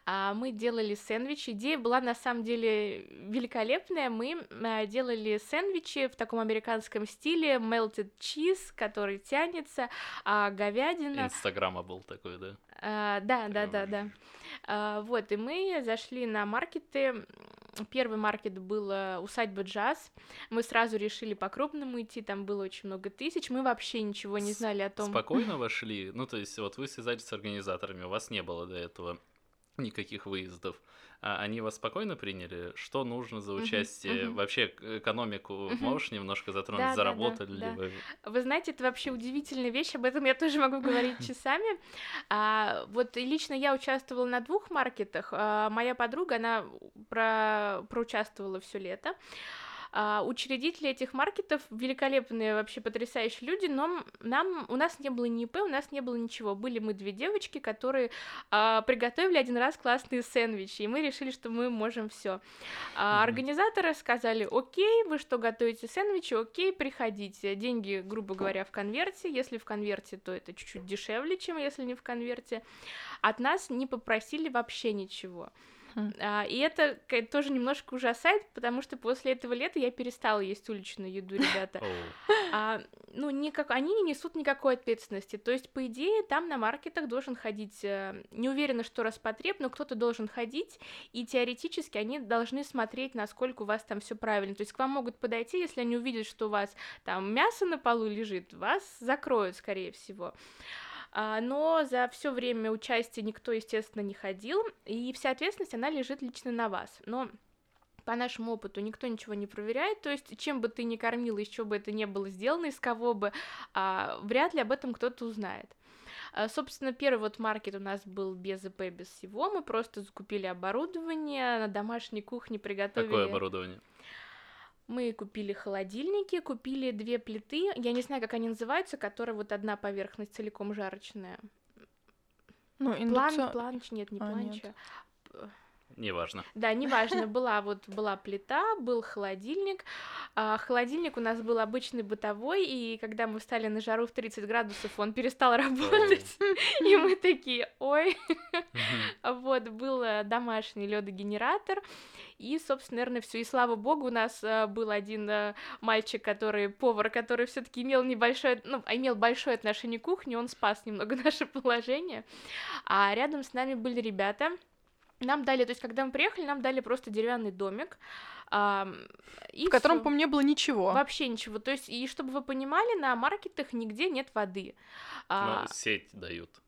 А, мы делали сэндвичи. Идея была на самом деле великолепная. Мы а, делали сэндвичи в таком американском стиле, melted cheese, который тянется, а, говядина. Инстаграма был такой, да? А, да, да, да, да. А, вот, и мы зашли на маркеты. Первый маркет был э, усадьба джаз. Мы сразу решили по-крупному идти, там было очень много тысяч. Мы вообще ничего не знали о том. Спокойно вошли. Ну, то есть, вот вы связались с организаторами, у вас не было до этого никаких выездов. А они вас спокойно приняли? Что нужно за участие? Uh-huh, uh-huh. Вообще экономику uh-huh. можешь немножко затронуть? Да, Заработали да, да, ли вы? Вы знаете, это вообще удивительная вещь, об этом я тоже могу говорить часами. А, вот лично я участвовала на двух маркетах. А, моя подруга, она про, проучаствовала все лето. А, учредители этих маркетов великолепные, вообще потрясающие люди, но нам, у нас не было ни ИП, у нас не было ничего. Были мы две девочки, которые а, приготовили один раз классные сэндвичи, и мы решили, что мы можем все. А, организаторы сказали, окей, вы что, готовите сэндвичи, окей, приходите. Деньги, грубо говоря, в конверте. Если в конверте, то это чуть-чуть дешевле, чем если не в конверте. От нас не попросили вообще ничего. А, и это тоже немножко ужасает, потому что после этого лета я перестала есть уличную еду, ребята. А, ну, никак, они не несут никакой ответственности. То есть, по идее, там на маркетах должен ходить, э, не уверена, что распотреб, но кто-то должен ходить, и теоретически они должны смотреть, насколько у вас там все правильно. То есть, к вам могут подойти, если они увидят, что у вас там мясо на полу лежит, вас закроют, скорее всего. А, но за все время участия никто, естественно, не ходил, и вся ответственность, она лежит лично на вас. Но по нашему опыту никто ничего не проверяет, то есть чем бы ты ни кормил, еще бы это не было сделано, из кого бы, а, вряд ли об этом кто-то узнает. А, собственно, первый вот маркет у нас был без ИП, без всего, мы просто закупили оборудование, на домашней кухне приготовили... Какое оборудование? Мы купили холодильники, купили две плиты, я не знаю, как они называются, которые вот одна поверхность целиком жарочная. Ну, индукцион... План, планч, нет, не а, планча. Нет. Неважно. Да, неважно. Была вот была плита, был холодильник. А, холодильник у нас был обычный бытовой, и когда мы встали на жару в 30 градусов, он перестал работать. И мы такие, ой. Вот, был э, домашний ледогенератор. И, собственно, наверное, все. И слава богу, у нас э, был один э, мальчик, который повар, который все-таки имел небольшое, ну, имел большое отношение к кухне, он спас немного наше положение. А рядом с нами были ребята, нам дали, то есть, когда мы приехали, нам дали просто деревянный домик. А, и в котором, по мне, было ничего. Вообще ничего. То есть, и чтобы вы понимали, на маркетах нигде нет воды. А, Но сеть дают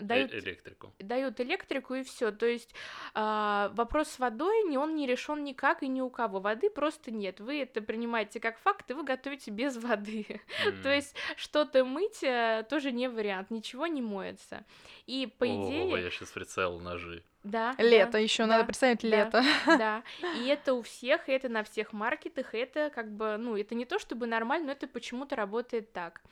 дают э электрику. Дают электрику и все. То есть э, вопрос с водой не он не решен никак и ни у кого. Воды просто нет. Вы это принимаете как факт, и вы готовите без воды. Mm. То есть что-то мыть э, тоже не вариант, ничего не моется. И по О, идее. я сейчас прицел ножи. Да. Лето да, еще да, надо представить да, лето. Да. И это у всех, и это на всех маркетах, и это как бы, ну, это не то чтобы нормально, но это почему-то работает так.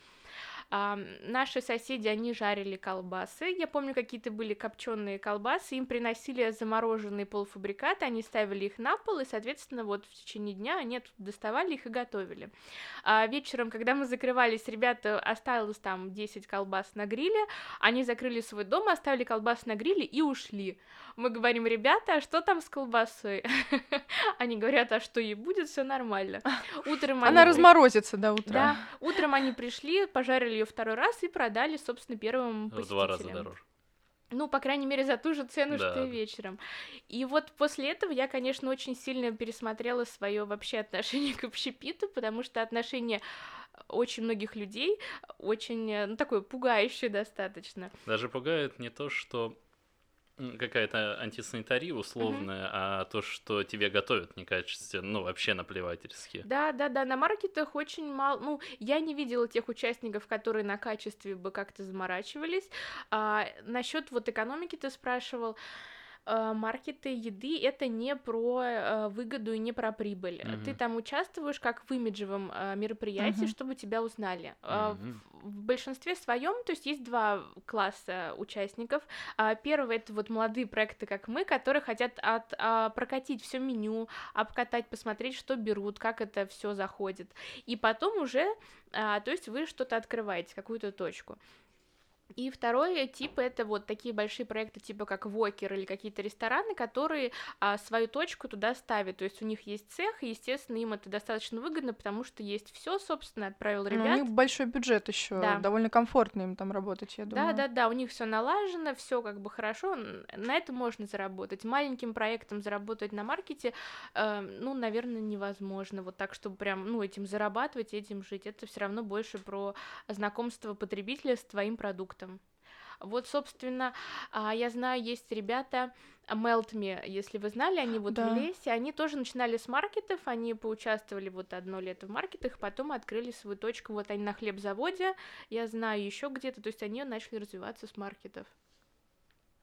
А, наши соседи, они жарили колбасы. Я помню, какие-то были копченые колбасы. Им приносили замороженные полуфабрикаты, они ставили их на пол, и, соответственно, вот в течение дня они доставали их и готовили. А вечером, когда мы закрывались, ребята, осталось там 10 колбас на гриле, они закрыли свой дом, оставили колбасы на гриле и ушли. Мы говорим, ребята, а что там с колбасой? Они говорят, а что ей будет, все нормально. Утром Она разморозится до утра. Да, утром они пришли, пожарили ее второй раз и продали, собственно, первым В два раза дороже. ну, по крайней мере, за ту же цену, да. что и вечером. И вот после этого я, конечно, очень сильно пересмотрела свое вообще отношение к общепиту, потому что отношение очень многих людей очень, ну, такое пугающее достаточно. Даже пугает не то, что какая-то антисанитария условная, uh-huh. а то, что тебе готовят некачественно, ну, вообще наплевательски. Да, да, да, на маркетах очень мало, ну, я не видела тех участников, которые на качестве бы как-то заморачивались. А, насчет вот экономики ты спрашивал, маркеты еды это не про э, выгоду и не про прибыль. Mm-hmm. Ты там участвуешь как в имиджевом э, мероприятии, mm-hmm. чтобы тебя узнали. Mm-hmm. В, в большинстве своем, то есть есть два класса участников. А, первый это вот молодые проекты, как мы, которые хотят от, а, прокатить все меню, обкатать, посмотреть, что берут, как это все заходит. И потом уже, а, то есть вы что-то открываете, какую-то точку. И второй тип это вот такие большие проекты, типа как Вокер или какие-то рестораны, которые а, свою точку туда ставят. То есть у них есть цех, и, естественно, им это достаточно выгодно, потому что есть все, собственно, отправил ребят. Но у них большой бюджет еще, да. довольно комфортно им там работать, я думаю. Да, да, да, у них все налажено, все как бы хорошо, на это можно заработать. Маленьким проектом заработать на маркете, э, ну, наверное, невозможно. Вот так, чтобы прям, ну, этим зарабатывать, этим жить. Это все равно больше про знакомство потребителя с твоим продуктом продуктом. Вот, собственно, а, я знаю, есть ребята, Мелтми, если вы знали, они вот да. в лесе, они тоже начинали с маркетов, они поучаствовали вот одно лето в маркетах, потом открыли свою точку, вот они на хлебзаводе, я знаю еще где-то, то есть они начали развиваться с маркетов.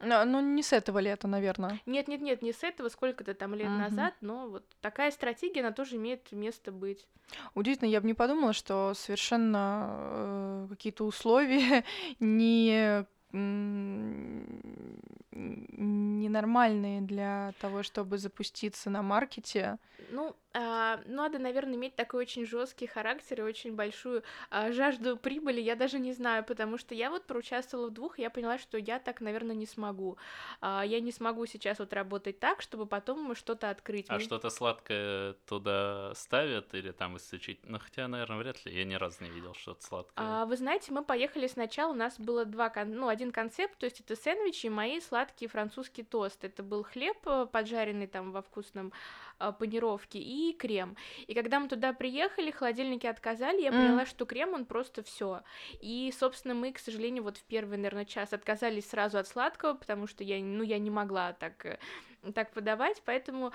Ну, ну, не с этого лета, наверное. Нет, нет, нет, не с этого, сколько-то там лет угу. назад, но вот такая стратегия, она тоже имеет место быть. Удивительно, я бы не подумала, что совершенно э, какие-то условия не ненормальные для того, чтобы запуститься на маркете. Ну, надо, наверное, иметь такой очень жесткий характер и очень большую а, жажду прибыли. Я даже не знаю, потому что я вот проучаствовала в двух, и я поняла, что я так, наверное, не смогу. А, я не смогу сейчас вот работать так, чтобы потом что-то открыть. А Мне... что-то сладкое туда ставят или там исключить? Ну, хотя, наверное, вряд ли. Я ни разу не видел что-то сладкое. А, вы знаете, мы поехали сначала, у нас было два, кон... ну, один концепт, то есть это сэндвичи и мои сладкие французские тосты. Это был хлеб э, поджаренный там во вкусном э, панировке и крем. И когда мы туда приехали, холодильники отказали, я mm. поняла, что крем он просто все. И, собственно, мы, к сожалению, вот в первый, наверное, час отказались сразу от сладкого, потому что я, ну, я не могла так, э, так подавать, поэтому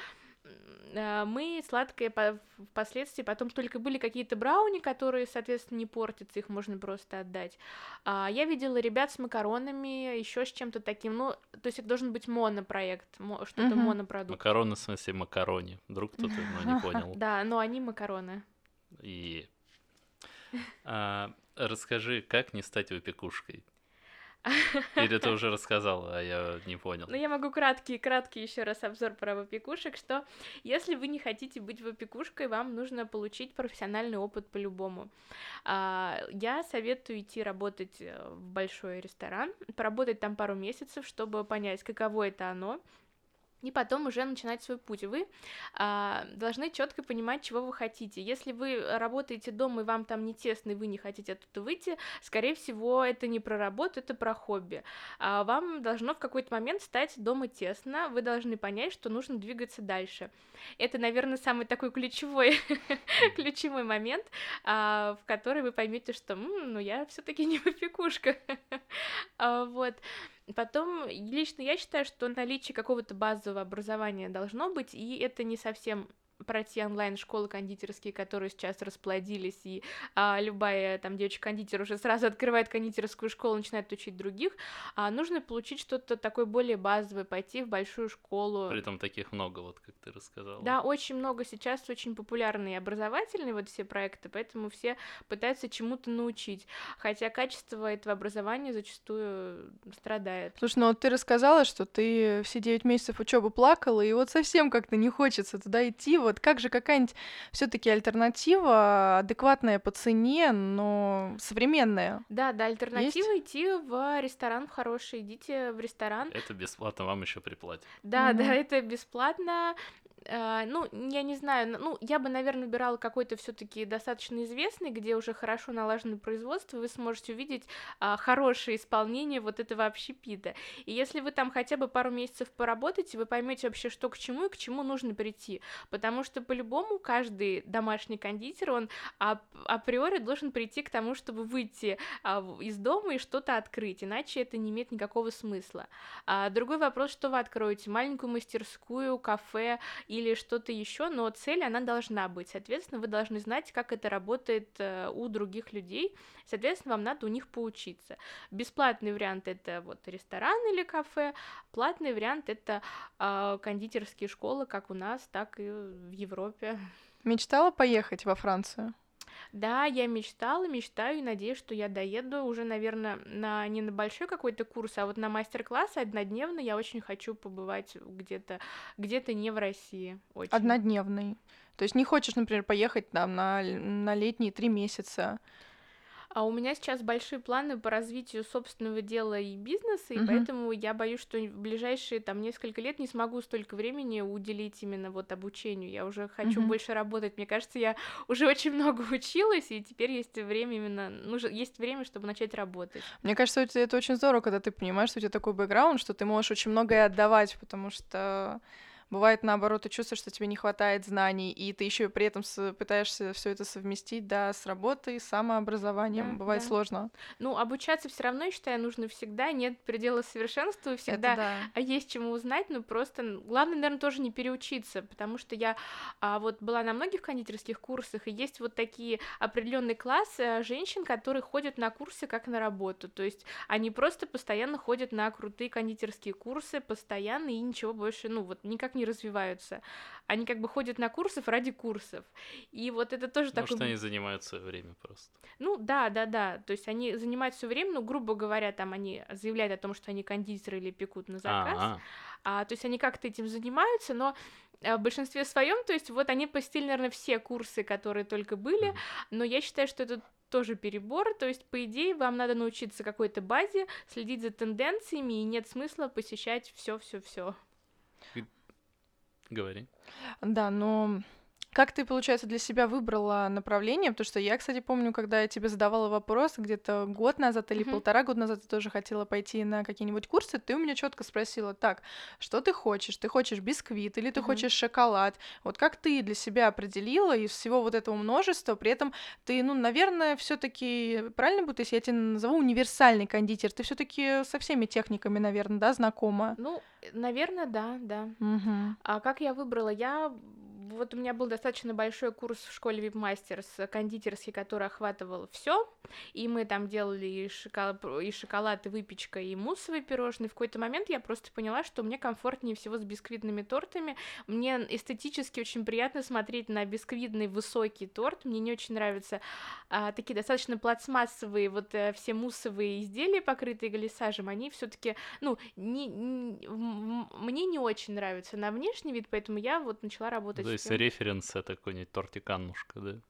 мы сладкое впоследствии потом только были какие-то брауни, которые, соответственно, не портятся, их можно просто отдать. А, я видела ребят с макаронами, еще с чем-то таким, ну, то есть это должен быть монопроект, что-то угу. монопродукт. Макароны, в смысле макарони. Вдруг кто-то ну, не понял. Да, но они макароны. И а, расскажи, как не стать выпекушкой? Или ты уже рассказала, а я не понял. Ну, я могу краткий, краткий еще раз обзор про вопекушек, что если вы не хотите быть вопекушкой, вам нужно получить профессиональный опыт по-любому. А, я советую идти работать э, в большой ресторан, поработать там пару месяцев, чтобы понять, каково это оно, и потом уже начинать свой путь. Вы а, должны четко понимать, чего вы хотите. Если вы работаете дома и вам там не тесно, и вы не хотите оттуда выйти, скорее всего, это не про работу, это про хобби. А вам должно в какой-то момент стать дома тесно, вы должны понять, что нужно двигаться дальше. Это, наверное, самый такой ключевой, ключевой момент, а, в который вы поймете, что, ну, я все-таки не попекушка. а, вот. Потом, лично я считаю, что наличие какого-то базового образования должно быть, и это не совсем про те онлайн-школы кондитерские, которые сейчас расплодились, и а, любая там девочка-кондитер уже сразу открывает кондитерскую школу, начинает учить других, а нужно получить что-то такое более базовое, пойти в большую школу. При этом таких много, вот как ты рассказала. Да, очень много сейчас, очень популярные образовательные вот все проекты, поэтому все пытаются чему-то научить, хотя качество этого образования зачастую страдает. Слушай, ну вот ты рассказала, что ты все девять месяцев учебы плакала, и вот совсем как-то не хочется туда идти, вот как же какая-нибудь все-таки альтернатива, адекватная по цене, но современная? Да, да, альтернатива Есть? идти в ресторан в хороший, идите в ресторан. Это бесплатно, вам еще приплатят. Да, mm-hmm. да, это бесплатно э, ну, я не знаю, ну, я бы, наверное, выбирала какой-то все таки достаточно известный, где уже хорошо налажено производство, вы сможете увидеть э, хорошее исполнение вот этого общепита. И если вы там хотя бы пару месяцев поработаете, вы поймете вообще, что к чему и к чему нужно прийти, потому что по-любому каждый домашний кондитер, он ап априори должен прийти к тому, чтобы выйти а, из дома и что-то открыть, иначе это не имеет никакого смысла. А, другой вопрос, что вы откроете, маленькую мастерскую, кафе или что-то еще, но цель, она должна быть, соответственно, вы должны знать, как это работает э, у других людей, соответственно, вам надо у них поучиться. Бесплатный вариант это вот ресторан или кафе, платный вариант это э, кондитерские школы, как у нас, так и в Европе. Мечтала поехать во Францию? Да, я мечтала, мечтаю и надеюсь, что я доеду уже, наверное, на не на большой какой-то курс, а вот на мастер-класс однодневный я очень хочу побывать где-то, где-то не в России. Очень. Однодневный. То есть не хочешь, например, поехать там на, на летние три месяца? А у меня сейчас большие планы по развитию собственного дела и бизнеса, и угу. поэтому я боюсь, что в ближайшие там несколько лет не смогу столько времени уделить именно вот обучению. Я уже хочу угу. больше работать. Мне кажется, я уже очень много училась, и теперь есть время именно, нужно, есть время, чтобы начать работать. Мне кажется, это очень здорово, когда ты понимаешь, что у тебя такой бэкграунд, что ты можешь очень многое отдавать, потому что Бывает наоборот, ты чувствуешь, что тебе не хватает знаний, и ты еще при этом пытаешься все это совместить, да, с работой, с самообразованием. Да, Бывает да. сложно. Ну, обучаться все равно, я считаю, нужно всегда. Нет предела совершенству, всегда это да. А есть чему узнать, но просто главное, наверное, тоже не переучиться, потому что я а, вот была на многих кондитерских курсах, и есть вот такие определенный класс а, женщин, которые ходят на курсы как на работу. То есть они просто постоянно ходят на крутые кондитерские курсы, постоянно, и ничего больше, ну, вот никак не развиваются. Они как бы ходят на курсов ради курсов. И вот это тоже Может, такой... они занимают свое время просто. Ну, да, да, да. То есть они занимают все время, ну, грубо говоря, там они заявляют о том, что они кондитеры или пекут на заказ. А, а то есть они как-то этим занимаются, но а, в большинстве своем, то есть вот они посетили, наверное, все курсы, которые только были, но я считаю, что это тоже перебор, то есть, по идее, вам надо научиться какой-то базе, следить за тенденциями, и нет смысла посещать все, все, все. Говори. Да, но как ты, получается, для себя выбрала направление? Потому что я, кстати, помню, когда я тебе задавала вопрос где-то год назад или uh-huh. полтора года назад, ты тоже хотела пойти на какие-нибудь курсы, ты у меня четко спросила, так, что ты хочешь? Ты хочешь бисквит или ты uh-huh. хочешь шоколад? Вот как ты для себя определила из всего вот этого множества, при этом ты, ну, наверное, все таки правильно будет, если я тебя назову универсальный кондитер, ты все таки со всеми техниками, наверное, да, знакома? Ну, наверное, да, да. Uh-huh. А как я выбрала? Я вот у меня был достаточно большой курс в школе VIP Masters кондитерский, который охватывал все, и мы там делали и, шоколад, и шоколад, и выпечка, и муссовые пирожные. В какой-то момент я просто поняла, что мне комфортнее всего с бисквитными тортами. Мне эстетически очень приятно смотреть на бисквитный высокий торт. Мне не очень нравятся а, такие достаточно пластмассовые вот а, все муссовые изделия, покрытые гляссажем. Они все-таки, ну, не, не, мне не очень нравятся на внешний вид, поэтому я вот начала работать то есть референс это какой-нибудь тортиканнушка, да?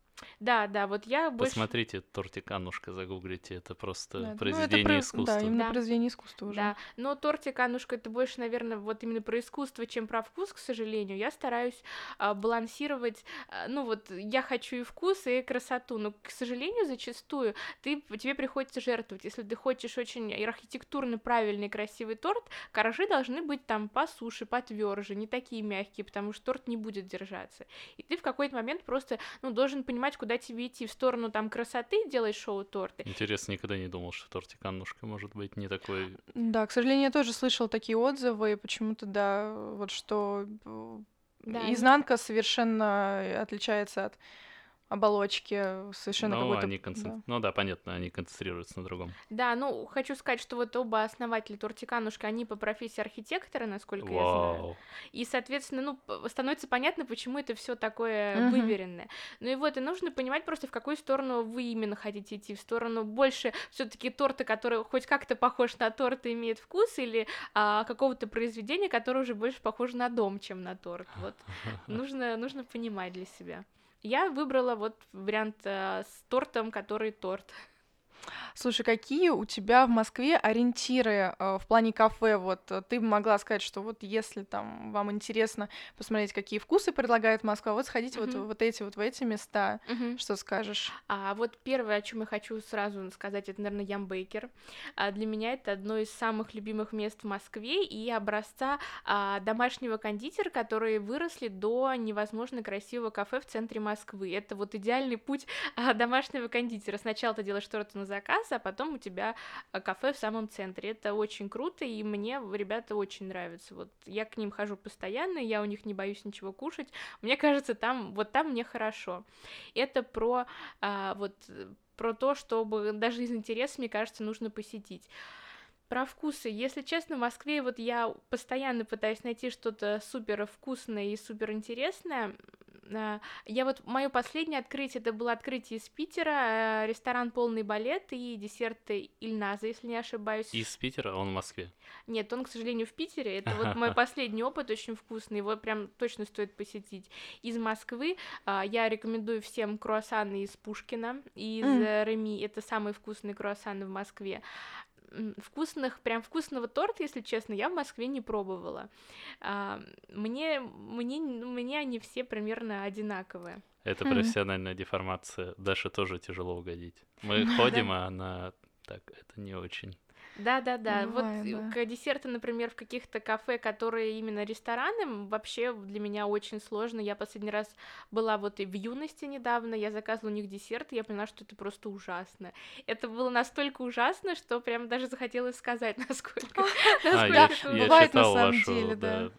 Да, да, вот я больше... Посмотрите тортик Аннушка, загуглите, это просто да, произведение ну, это про... искусства. Да, именно да. произведение искусства уже. Да, но тортик Аннушка это больше, наверное, вот именно про искусство, чем про вкус, к сожалению. Я стараюсь а, балансировать, а, ну вот, я хочу и вкус, и красоту, но, к сожалению, зачастую ты, тебе приходится жертвовать. Если ты хочешь очень архитектурно правильный красивый торт, коржи должны быть там по суше, потверже, не такие мягкие, потому что торт не будет держаться. И ты в какой-то момент просто, ну, должен понимать, понимать, куда тебе идти, в сторону там красоты делать шоу-торты. Интересно, никогда не думал, что тортик Аннушка может быть не такой... Да, к сожалению, я тоже слышала такие отзывы, и почему-то, да, вот что э, да, изнанка совершенно отличается от оболочки совершенно ну, какой-то... Они концентр... да. Ну да, понятно, они концентрируются на другом. Да, ну, хочу сказать, что вот оба основатели Тортиканушка, они по профессии архитектора, насколько Вау. я знаю. И, соответственно, ну, становится понятно, почему это все такое uh-huh. выверенное. Ну и вот, и нужно понимать просто, в какую сторону вы именно хотите идти, в сторону больше все таки торта, который хоть как-то похож на торт и имеет вкус, или а, какого-то произведения, которое уже больше похоже на дом, чем на торт. Вот. нужно, нужно понимать для себя. Я выбрала вот вариант э, с тортом, который торт. Слушай, какие у тебя в Москве ориентиры э, в плане кафе? Вот э, ты бы могла сказать, что вот если там вам интересно посмотреть, какие вкусы предлагает Москва, вот сходите вот Мгм. вот эти вот в эти места. Мгм. Что скажешь? А вот первое, о чем я хочу сразу сказать, это, наверное, Ямбейкер. А, для меня это одно из самых любимых мест в Москве и образца а, домашнего кондитера, которые выросли до невозможно красивого кафе в центре Москвы. Это вот идеальный путь а, домашнего кондитера. Сначала ты делаешь что-то на заказ, а потом у тебя а, кафе в самом центре. Это очень круто, и мне ребята очень нравятся. Вот я к ним хожу постоянно, я у них не боюсь ничего кушать. Мне кажется, там вот там мне хорошо. Это про а, вот э, про то, чтобы даже из интереса, мне кажется, нужно посетить. Про вкусы. Если честно, в Москве вот я постоянно пытаюсь найти что-то супер вкусное и супер интересное. А, Я вот мое последнее открытие это было открытие из Питера, э, ресторан полный балет и десерты Ильназа, если не ошибаюсь. Из Питера, а он в Москве. Нет, он, к сожалению, в Питере. Это вот мой последний опыт, очень вкусный. Его прям точно стоит посетить. Из Москвы а, я рекомендую всем круассаны из Пушкина, из э, Реми. Это самые вкусные круассаны в Москве. Вкусных, прям вкусного торта, если честно, я в Москве не пробовала. А, Мне, мне, мне они все примерно одинаковые. Это Хм. профессиональная деформация. Даше тоже тяжело угодить. Мы ходим, а она так, это не очень. Вот Бывает, э, да. к десерты, например, в каких-то кафе, которые именно рестораны, вообще для меня очень сложно. Я последний раз была вот и в юности недавно, я заказывала у них десерт, и я поняла, что это просто ужасно. Это было настолько ужасно, что прям даже захотелось сказать, насколько, А, насколько ужасно. бывает на читал самом вашу деле, да,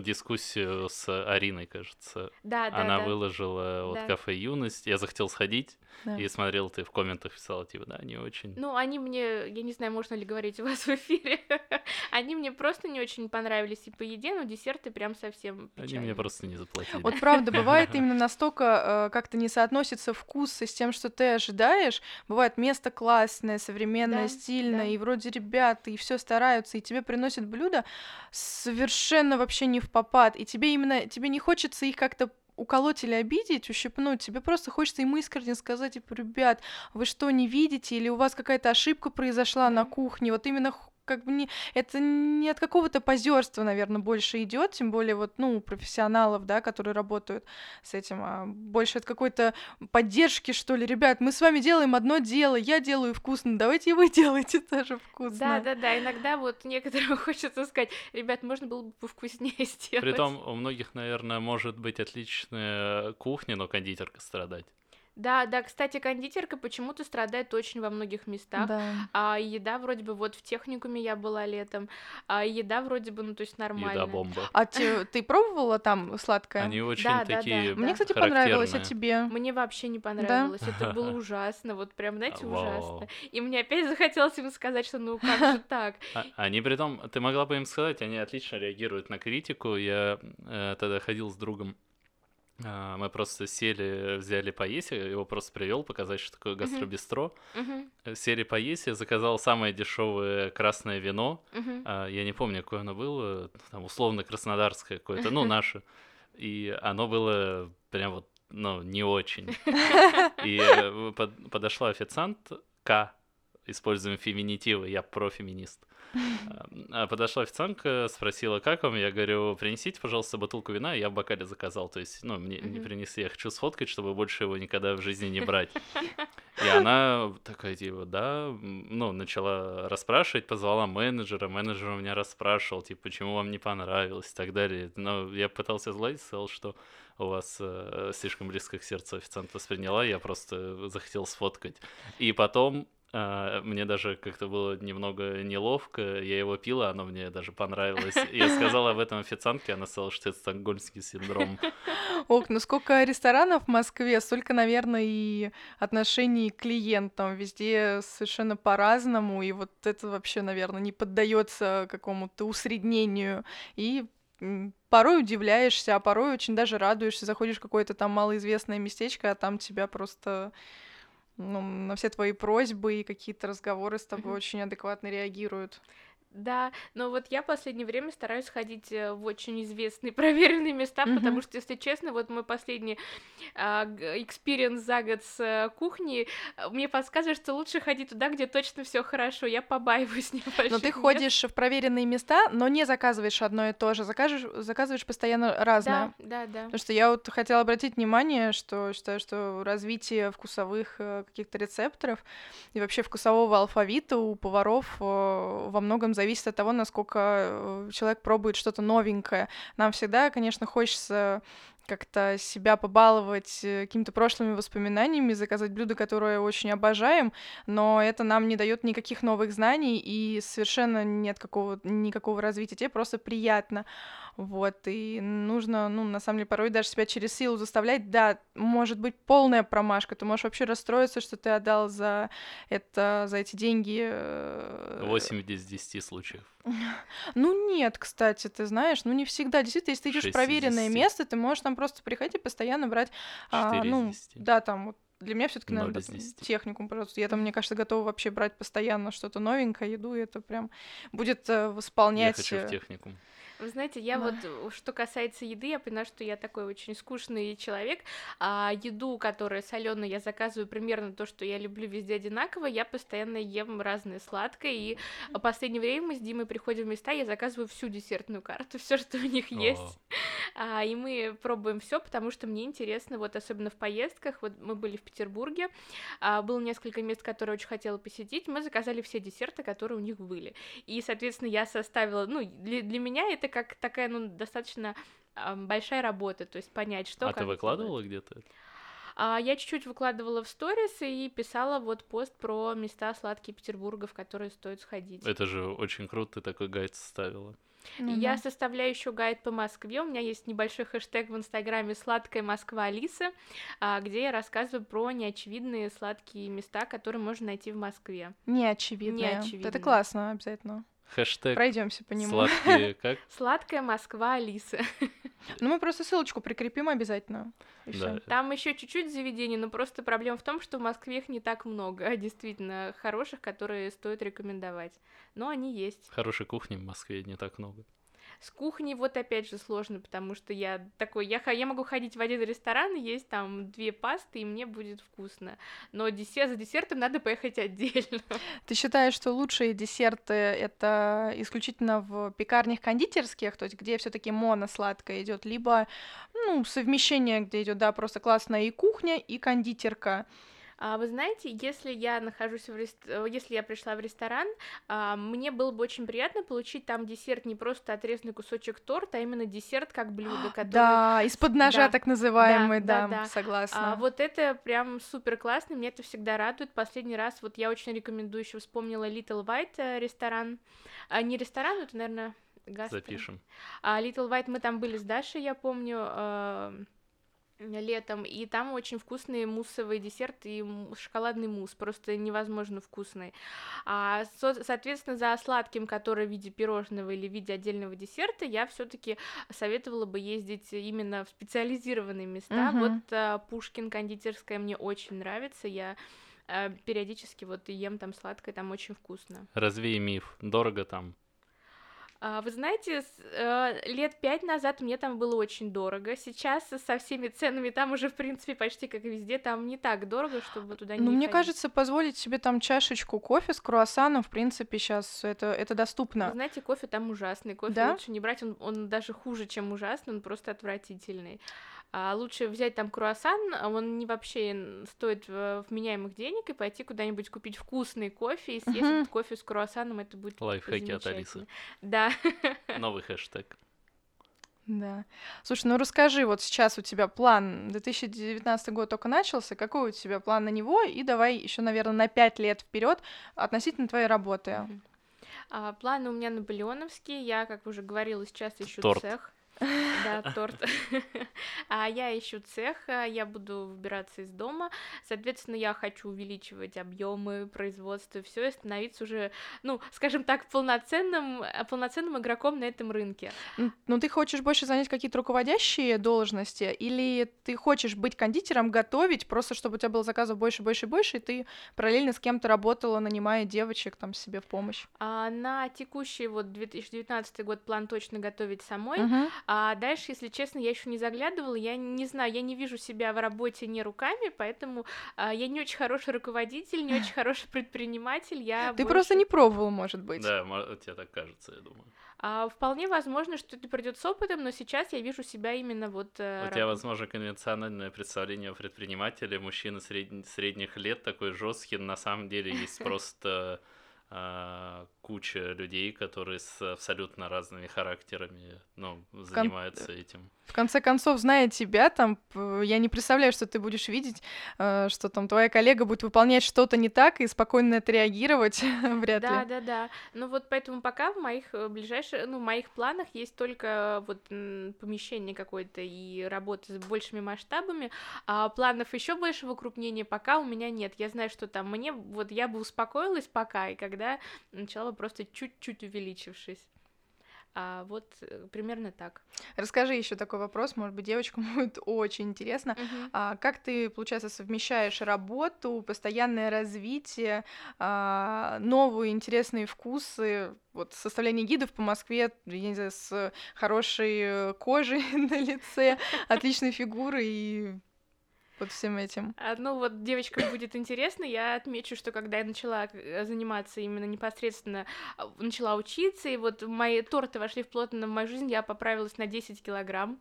дискуссию с Ариной, кажется. Да, да, Она да. выложила вот Да. кафе «Юность». Я захотел сходить Да. и смотрел, ты в комментах писала, типа, да, не очень. Ну, они мне, я не знаю, можно ли говорить у вас в эфире, они мне просто не очень понравились и по еде, но десерты прям совсем Они печальные. мне просто не заплатили. Вот правда, бывает именно настолько э, как-то не соотносится вкус с тем, что ты ожидаешь. Бывает место классное, современное, Да, стильное, да. и вроде ребята, и все стараются, и тебе приносят блюда совершенно вообще не в попад. И тебе именно, тебе не хочется их как-то уколоть или обидеть, ущипнуть, тебе просто хочется им искренне сказать, типа, ребят, вы что, не видите, или у вас какая-то ошибка произошла на кухне, вот именно как бы не, это не от какого-то позерства, наверное, больше идет, тем более вот, ну, у профессионалов, да, которые работают с этим, а больше от какой-то поддержки, что ли. Ребят, мы с вами делаем одно дело, я делаю вкусно, давайте и вы делаете тоже вкусно. Да, да, да. Иногда вот некоторым хочется сказать, ребят, можно было бы повкуснее сделать. Притом у многих, наверное, может быть отличная кухня, но кондитерка страдать. Да, да, кстати, кондитерка почему-то страдает очень во многих местах. Да. А еда вроде бы вот в техникуме я была летом, а еда вроде бы, ну то есть нормально. Еда бомба. А те- ты пробовала там сладкое? Они очень Да, да, такие да. Мне, кстати, понравилось, а тебе? Мне вообще не понравилось, это было ужасно, вот прям, знаете, Вау. ужасно. И мне опять захотелось им сказать, что ну как же так? А- Они при том, ты могла бы им сказать, они отлично реагируют на критику. Я э, тогда ходил с другом, мы просто сели, взяли поесть, я его просто привел показать, что такое гастробистро. Мгм, Э, Сели поесть, я заказал самое дешевое красное вино. А, Я не помню, какое оно было, там условно краснодарское какое-то, ну наше. И оно было прям вот, ну, не очень. И э, под- подошла официантка, используем феминитивы, я профеминист. А Подошла официантка, спросила, как вам? Я говорю, принесите, пожалуйста, бутылку вина, я в бокале заказал. То есть, ну, мне не принесли, я хочу сфоткать, чтобы больше его никогда в жизни не брать. И она такая, типа, да, ну, начала расспрашивать, позвала менеджера, менеджер у меня расспрашивал, типа, почему вам не понравилось и так далее. Но я пытался сгладить, сказал, что у вас э, слишком близко к сердцу официант восприняла, я просто захотел сфоткать. И потом мне даже как-то было немного неловко, я его пила, оно мне даже понравилось. Я сказал об этом официантке, она сказала, что это стокгольмский синдром. Ок, ну сколько ресторанов в Москве, столько, наверное, и отношений к клиентам. Везде совершенно по-разному, и вот это вообще, наверное, не поддается какому-то усреднению. И порой удивляешься, а порой очень даже радуешься. Заходишь в какое-то там малоизвестное местечко, а там тебя просто ну, на все твои просьбы и какие-то разговоры с тобой очень адекватно реагируют. Да, но вот я в последнее время стараюсь ходить э, в очень известные проверенные места, mm-hmm. потому что, если честно, вот мой последний experience uh, за год с uh, кухней мне подсказывает, что лучше ходить туда, где точно все хорошо. Я побаиваюсь небольших Но ты мест. ходишь в проверенные места, но не заказываешь одно и то же, закажешь, заказываешь постоянно разное. Да, да, да. Потому что я вот хотела обратить внимание, что считаю, что развитие вкусовых э, каких-то рецепторов и вообще вкусового алфавита у поваров во многом зависит зависит от того, насколько э, человек пробует что-то новенькое. Нам всегда, конечно, хочется как-то себя побаловать э, какими-то прошлыми воспоминаниями, заказать блюдо, которое очень обожаем, но это нам не дает никаких новых знаний и совершенно нет какого, никакого развития. Тебе просто приятно. Вот, и нужно, ну, на самом деле, порой даже себя через силу заставлять. Да, может быть полная промашка, ты можешь вообще расстроиться, что ты отдал за это, за эти деньги. 8 из 10 случаев. Ну нет, кстати, ты знаешь, ну не всегда. Действительно, если ты идешь в проверенное место, ты можешь там просто приходить и постоянно брать, а, ну, да, там вот для меня все-таки надо техникум, пожалуйста. Я там, мне кажется, готова вообще брать постоянно что-то новенькое, еду, и это прям будет э, восполнять. Я хочу в техникум. Вы знаете, я вот, что касается еды, я понимаю, что я такой очень скучный человек, а еду, которая соленая, я заказываю примерно то, что я люблю везде одинаково, я постоянно ем разное сладкое, и в последнее время мы с Димой приходим в места, я заказываю всю десертную карту, все, что у них есть, а, и мы пробуем все, потому что мне интересно, вот особенно в поездках, вот мы были в Петербурге, а, было несколько мест, которые очень хотела посетить, мы заказали все десерты, которые у них были, и, соответственно, я составила, ну, для, для меня это это как такая, ну, достаточно э, большая работа, то есть понять, что... А ты выкладывала где-то? А, я чуть-чуть выкладывала в сторис и писала вот пост про места сладкие Петербурга, в которые стоит сходить. Это же очень круто, ты такой гайд составила. Mm-hmm. Я составляю еще гайд по Москве. У меня есть небольшой хэштег в Инстаграме «Сладкая Москва Алиса», а, где я рассказываю про неочевидные сладкие места, которые можно найти в Москве. Неочевидные. Неочевидные. Это классно, обязательно. Хэштег Пройдемся по нему. Сладкие как? Сладкая Москва Алисы. Ну, мы просто ссылочку прикрепим обязательно. Да. Там еще чуть-чуть заведений, но просто проблема в том, что в Москве их не так много, а действительно хороших, которые стоит рекомендовать. Но они есть. Хорошей кухни в Москве не так много. С кухней вот опять же сложно, потому что я такой, я, я могу ходить в один ресторан, есть там две пасты, и мне будет вкусно. Но десерт, за десертом надо поехать отдельно. Ты считаешь, что лучшие десерты это исключительно в пекарнях кондитерских, то есть где все-таки моно-сладкое идет, либо ну, совмещение, где идет, да, просто классная и кухня, и кондитерка. А, вы знаете, если я нахожусь в рест... Э, если я пришла в ресторан, а, мне было бы очень приятно получить там десерт не просто отрезанный кусочек торта, а именно десерт как блюдо, который... Да, из-под ножа да, так называемый, да, да, да, да. согласна. А, вот это прям супер классно, мне это всегда радует. Последний раз вот я очень рекомендую, еще вспомнила Little White э, ресторан, а, не ресторан, это, наверное, гастро. Запишем. А Little White мы там были с Дашей, я помню. Летом, и там очень вкусный муссовый десерт и шоколадный мусс, просто невозможно вкусный. А, со- соответственно, за сладким, который в виде пирожного или в виде отдельного десерта, я все-таки советовала бы ездить именно в специализированные места. Uh-huh. Вот а, Пушкин кондитерская мне очень нравится, я а, периодически вот ем там сладкое, там очень вкусно. Развей миф, дорого там. А, вы знаете, э, лет пять назад мне там было очень дорого. Сейчас со всеми ценами там уже, в принципе, почти как везде, там не так дорого, чтобы туда не Ну, мне ходить. кажется, позволить себе там чашечку кофе с круассаном, в принципе, сейчас это, это доступно. Вы знаете, кофе там ужасный. Кофе да? лучше не брать, он, он даже хуже, чем ужасный, он просто отвратительный. А лучше взять там круассан, а он не вообще стоит э, вменяемых денег, и пойти куда-нибудь купить вкусный кофе и съесть uh-huh. этот кофе с круассаном, это будет Лайфхаки от Алисы. Да. Новый хэштег. Да. Слушай, ну расскажи, вот сейчас у тебя план, 2019 год только начался, какой у тебя план на него, и давай еще, наверное, на 5 лет вперед относительно твоей работы. Uh-huh. А, планы у меня наполеоновские, я, как уже говорила, сейчас ищу Торт. цех. Да, торт. А я ищу цех, а я буду выбираться из дома. Соответственно, я хочу увеличивать объемы производства, все и становиться уже, ну, скажем так, полноценным, полноценным игроком на этом рынке. Ну, ты хочешь больше занять какие-то руководящие должности, или ты хочешь быть кондитером, готовить, просто чтобы у тебя было заказов больше, больше, больше, и ты параллельно с кем-то работала, нанимая девочек там себе в помощь? А, на текущий вот 2019 год план точно готовить самой. Uh-huh. А дальше, если честно, я еще не заглядывала, я не знаю, я не вижу себя в работе не руками, поэтому а, я не очень хороший руководитель, не очень хороший предприниматель. Я Ты больше... просто не пробовал, может быть. Да, тебе так кажется, я думаю. А, вполне возможно, что это придет с опытом, но сейчас я вижу себя именно вот... Э, У тебя, возможно, конвенциональное представление о предпринимателе, мужчина сред... средних лет, такой жесткий, на самом деле есть просто куча людей, которые с абсолютно разными характерами, ну, занимаются Кон... этим. В конце концов, зная тебя, там, я не представляю, что ты будешь видеть, э, что там твоя коллега будет выполнять что-то не так и спокойно отреагировать, вряд да, ли. Да, да, да. Ну вот поэтому пока в моих э, ближайших, ну, в моих планах есть только вот помещение какое-то и работа с большими масштабами, а планов еще большего укрупнения пока у меня нет. Я знаю, что там мне, вот я бы успокоилась пока, и когда начала бы просто чуть-чуть увеличившись. А вот э, примерно так. Расскажи еще такой вопрос, может быть, девочкам будет очень интересно. Uh-huh. А, как ты, получается, совмещаешь работу, постоянное развитие, а, новые интересные вкусы, вот составление гидов по Москве, я не знаю, с хорошей э, кожей на лице, отличной фигурой и под всем этим? А, ну вот девочкам будет интересно, я отмечу, что когда я начала э, заниматься именно непосредственно, а, начала учиться, и вот мои торты вошли в плотно в мою жизнь, я поправилась на 10 килограмм.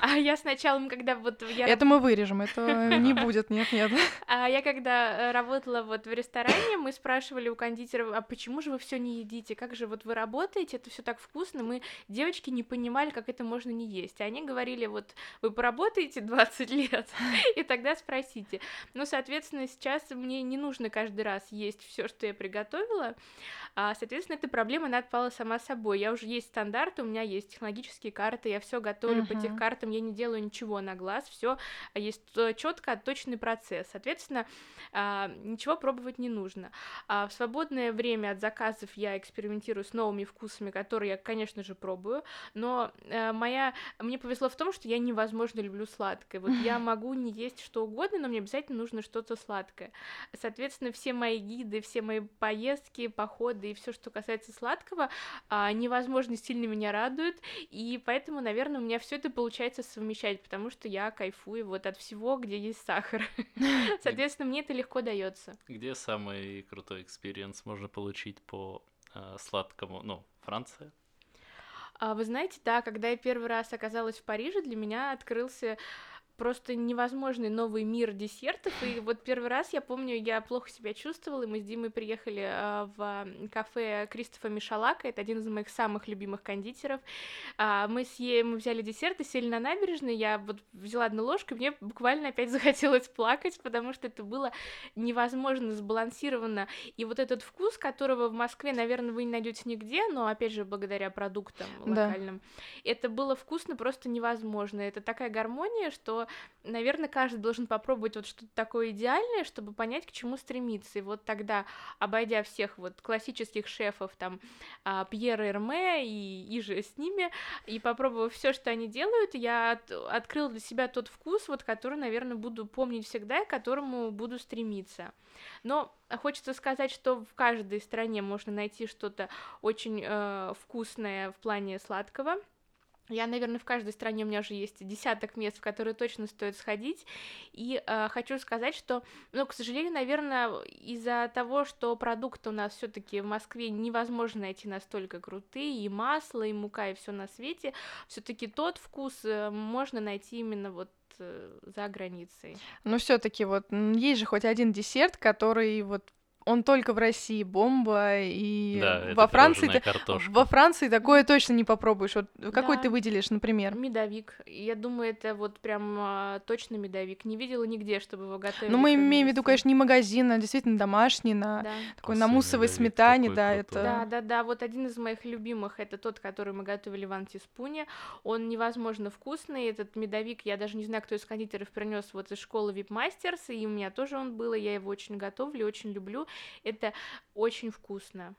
А я сначала, когда вот я... Это мы вырежем, это не будет, нет, нет. А я когда э, работала вот в ресторане, мы спрашивали у кондитеров, а почему же вы все не едите, как же вот вы работаете, это все так вкусно, мы, девочки, не понимали, как это можно не есть. А они говорили, вот вы поработаете 20 лет, и так тогда спросите. Ну, соответственно, сейчас мне не нужно каждый раз есть все, что я приготовила. А, соответственно, эта проблема, она отпала сама собой. Я уже есть стандарты, у меня есть технологические карты, я все готовлю uh-huh. по тех картам, я не делаю ничего на глаз, все есть четко отточенный процесс. Соответственно, а, ничего пробовать не нужно. А в свободное время от заказов я экспериментирую с новыми вкусами, которые я, конечно же, пробую, но э, моя... Мне повезло в том, что я невозможно люблю сладкое. Вот я могу не есть что угодно, но мне обязательно нужно что-то сладкое. Соответственно, все мои гиды, все мои поездки, походы и все, что касается сладкого, а, невозможно сильно меня радует, и поэтому, наверное, у меня все это получается совмещать, потому что я кайфую вот от всего, где есть сахар. Соответственно, мне это легко дается. Где самый крутой experience можно получить по э, сладкому, ну, Франция? А, вы знаете, да, когда я первый раз оказалась в Париже, для меня открылся просто невозможный новый мир десертов. И вот первый раз, я помню, я плохо себя чувствовала, и мы с Димой приехали э, в кафе Кристофа Мишалака, это один из моих самых любимых кондитеров. Э, мы, съели, мы взяли десерт и сели на набережной, я вот взяла одну ложку, и мне буквально опять захотелось плакать, потому что это было невозможно сбалансировано. И вот этот вкус, которого в Москве, наверное, вы не найдете нигде, но опять же, благодаря продуктам локальным, да. это было вкусно просто невозможно. Это такая гармония, что наверное, каждый должен попробовать вот что-то такое идеальное, чтобы понять, к чему стремиться. И вот тогда, обойдя всех вот классических шефов, там, а, Пьера Эрме и, и же с ними, и попробовав все, что они делают, я от, открыла для себя тот вкус, вот, который, наверное, буду помнить всегда и к которому буду стремиться. Но хочется сказать, что в каждой стране можно найти что-то очень э, вкусное в плане сладкого, я, наверное, в каждой стране у меня уже есть десяток мест, в которые точно стоит сходить. И э, хочу сказать, что, ну, к сожалению, наверное, из-за того, что продукты у нас все-таки в Москве невозможно найти настолько крутые, и масло, и мука, и все на свете, все-таки тот вкус э, можно найти именно вот э, за границей. Ну, все-таки вот есть же хоть один десерт, который вот он только в России бомба, и Да, во это Франции ты- картошка. во Франции такое точно не попробуешь. Вот какой Да. ты выделишь, например? Медовик. Я думаю, это вот прям а, точно медовик. Не видела нигде, чтобы его готовили. Ну, мы имеем в виду, конечно, не магазин, а действительно домашний, на Да. такой на муссовой сметане, да, крутой. Да, это... да, да. Вот один из моих любимых это тот, который мы готовили в антиспуне. Он невозможно вкусный. Этот медовик, я даже не знаю, кто из кондитеров принес вот из школы Masters, и у меня тоже он был, и я его очень готовлю, очень люблю. Это очень вкусно.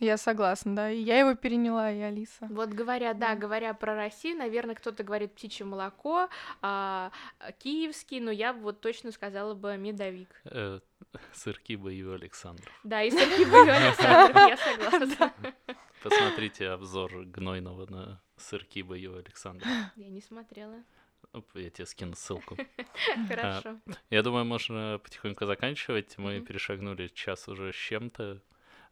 Я согласна, да. И я его переняла, и Алиса. Вот говоря, да, Да. говоря про Россию, наверное, кто-то говорит птичье молоко, а, а, киевский, но я вот точно сказала бы медовик. Э, Сырки боевой Александров. Да, и сырки были Александр, я согласна. Посмотрите обзор гнойного на сырки боевой Александров. Я не смотрела. Оп, Я тебе скину ссылку. Хорошо. Я думаю, можно потихоньку заканчивать. Мы перешагнули час уже с чем-то.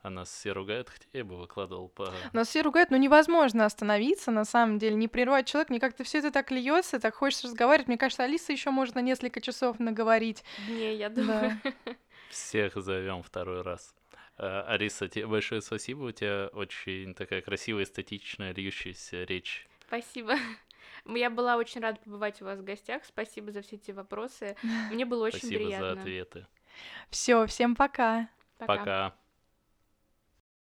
А нас все ругают, хотя я бы выкладывал по... Нас все ругают, но невозможно остановиться, на самом деле, не прервать человека. Мне как-то все это так льется, так хочется разговаривать. Мне кажется, Алиса еще может на несколько часов наговорить. Не, я думаю. Да. Всех зовем второй раз. А, Ариса, тебе большое спасибо. У тебя очень такая красивая, эстетичная, льющаяся речь. Спасибо. Я была очень рада побывать у вас в гостях. Спасибо за все эти вопросы. Мне было очень Спасибо за приятно. ответы. Все, всем пока. Пока. Пока.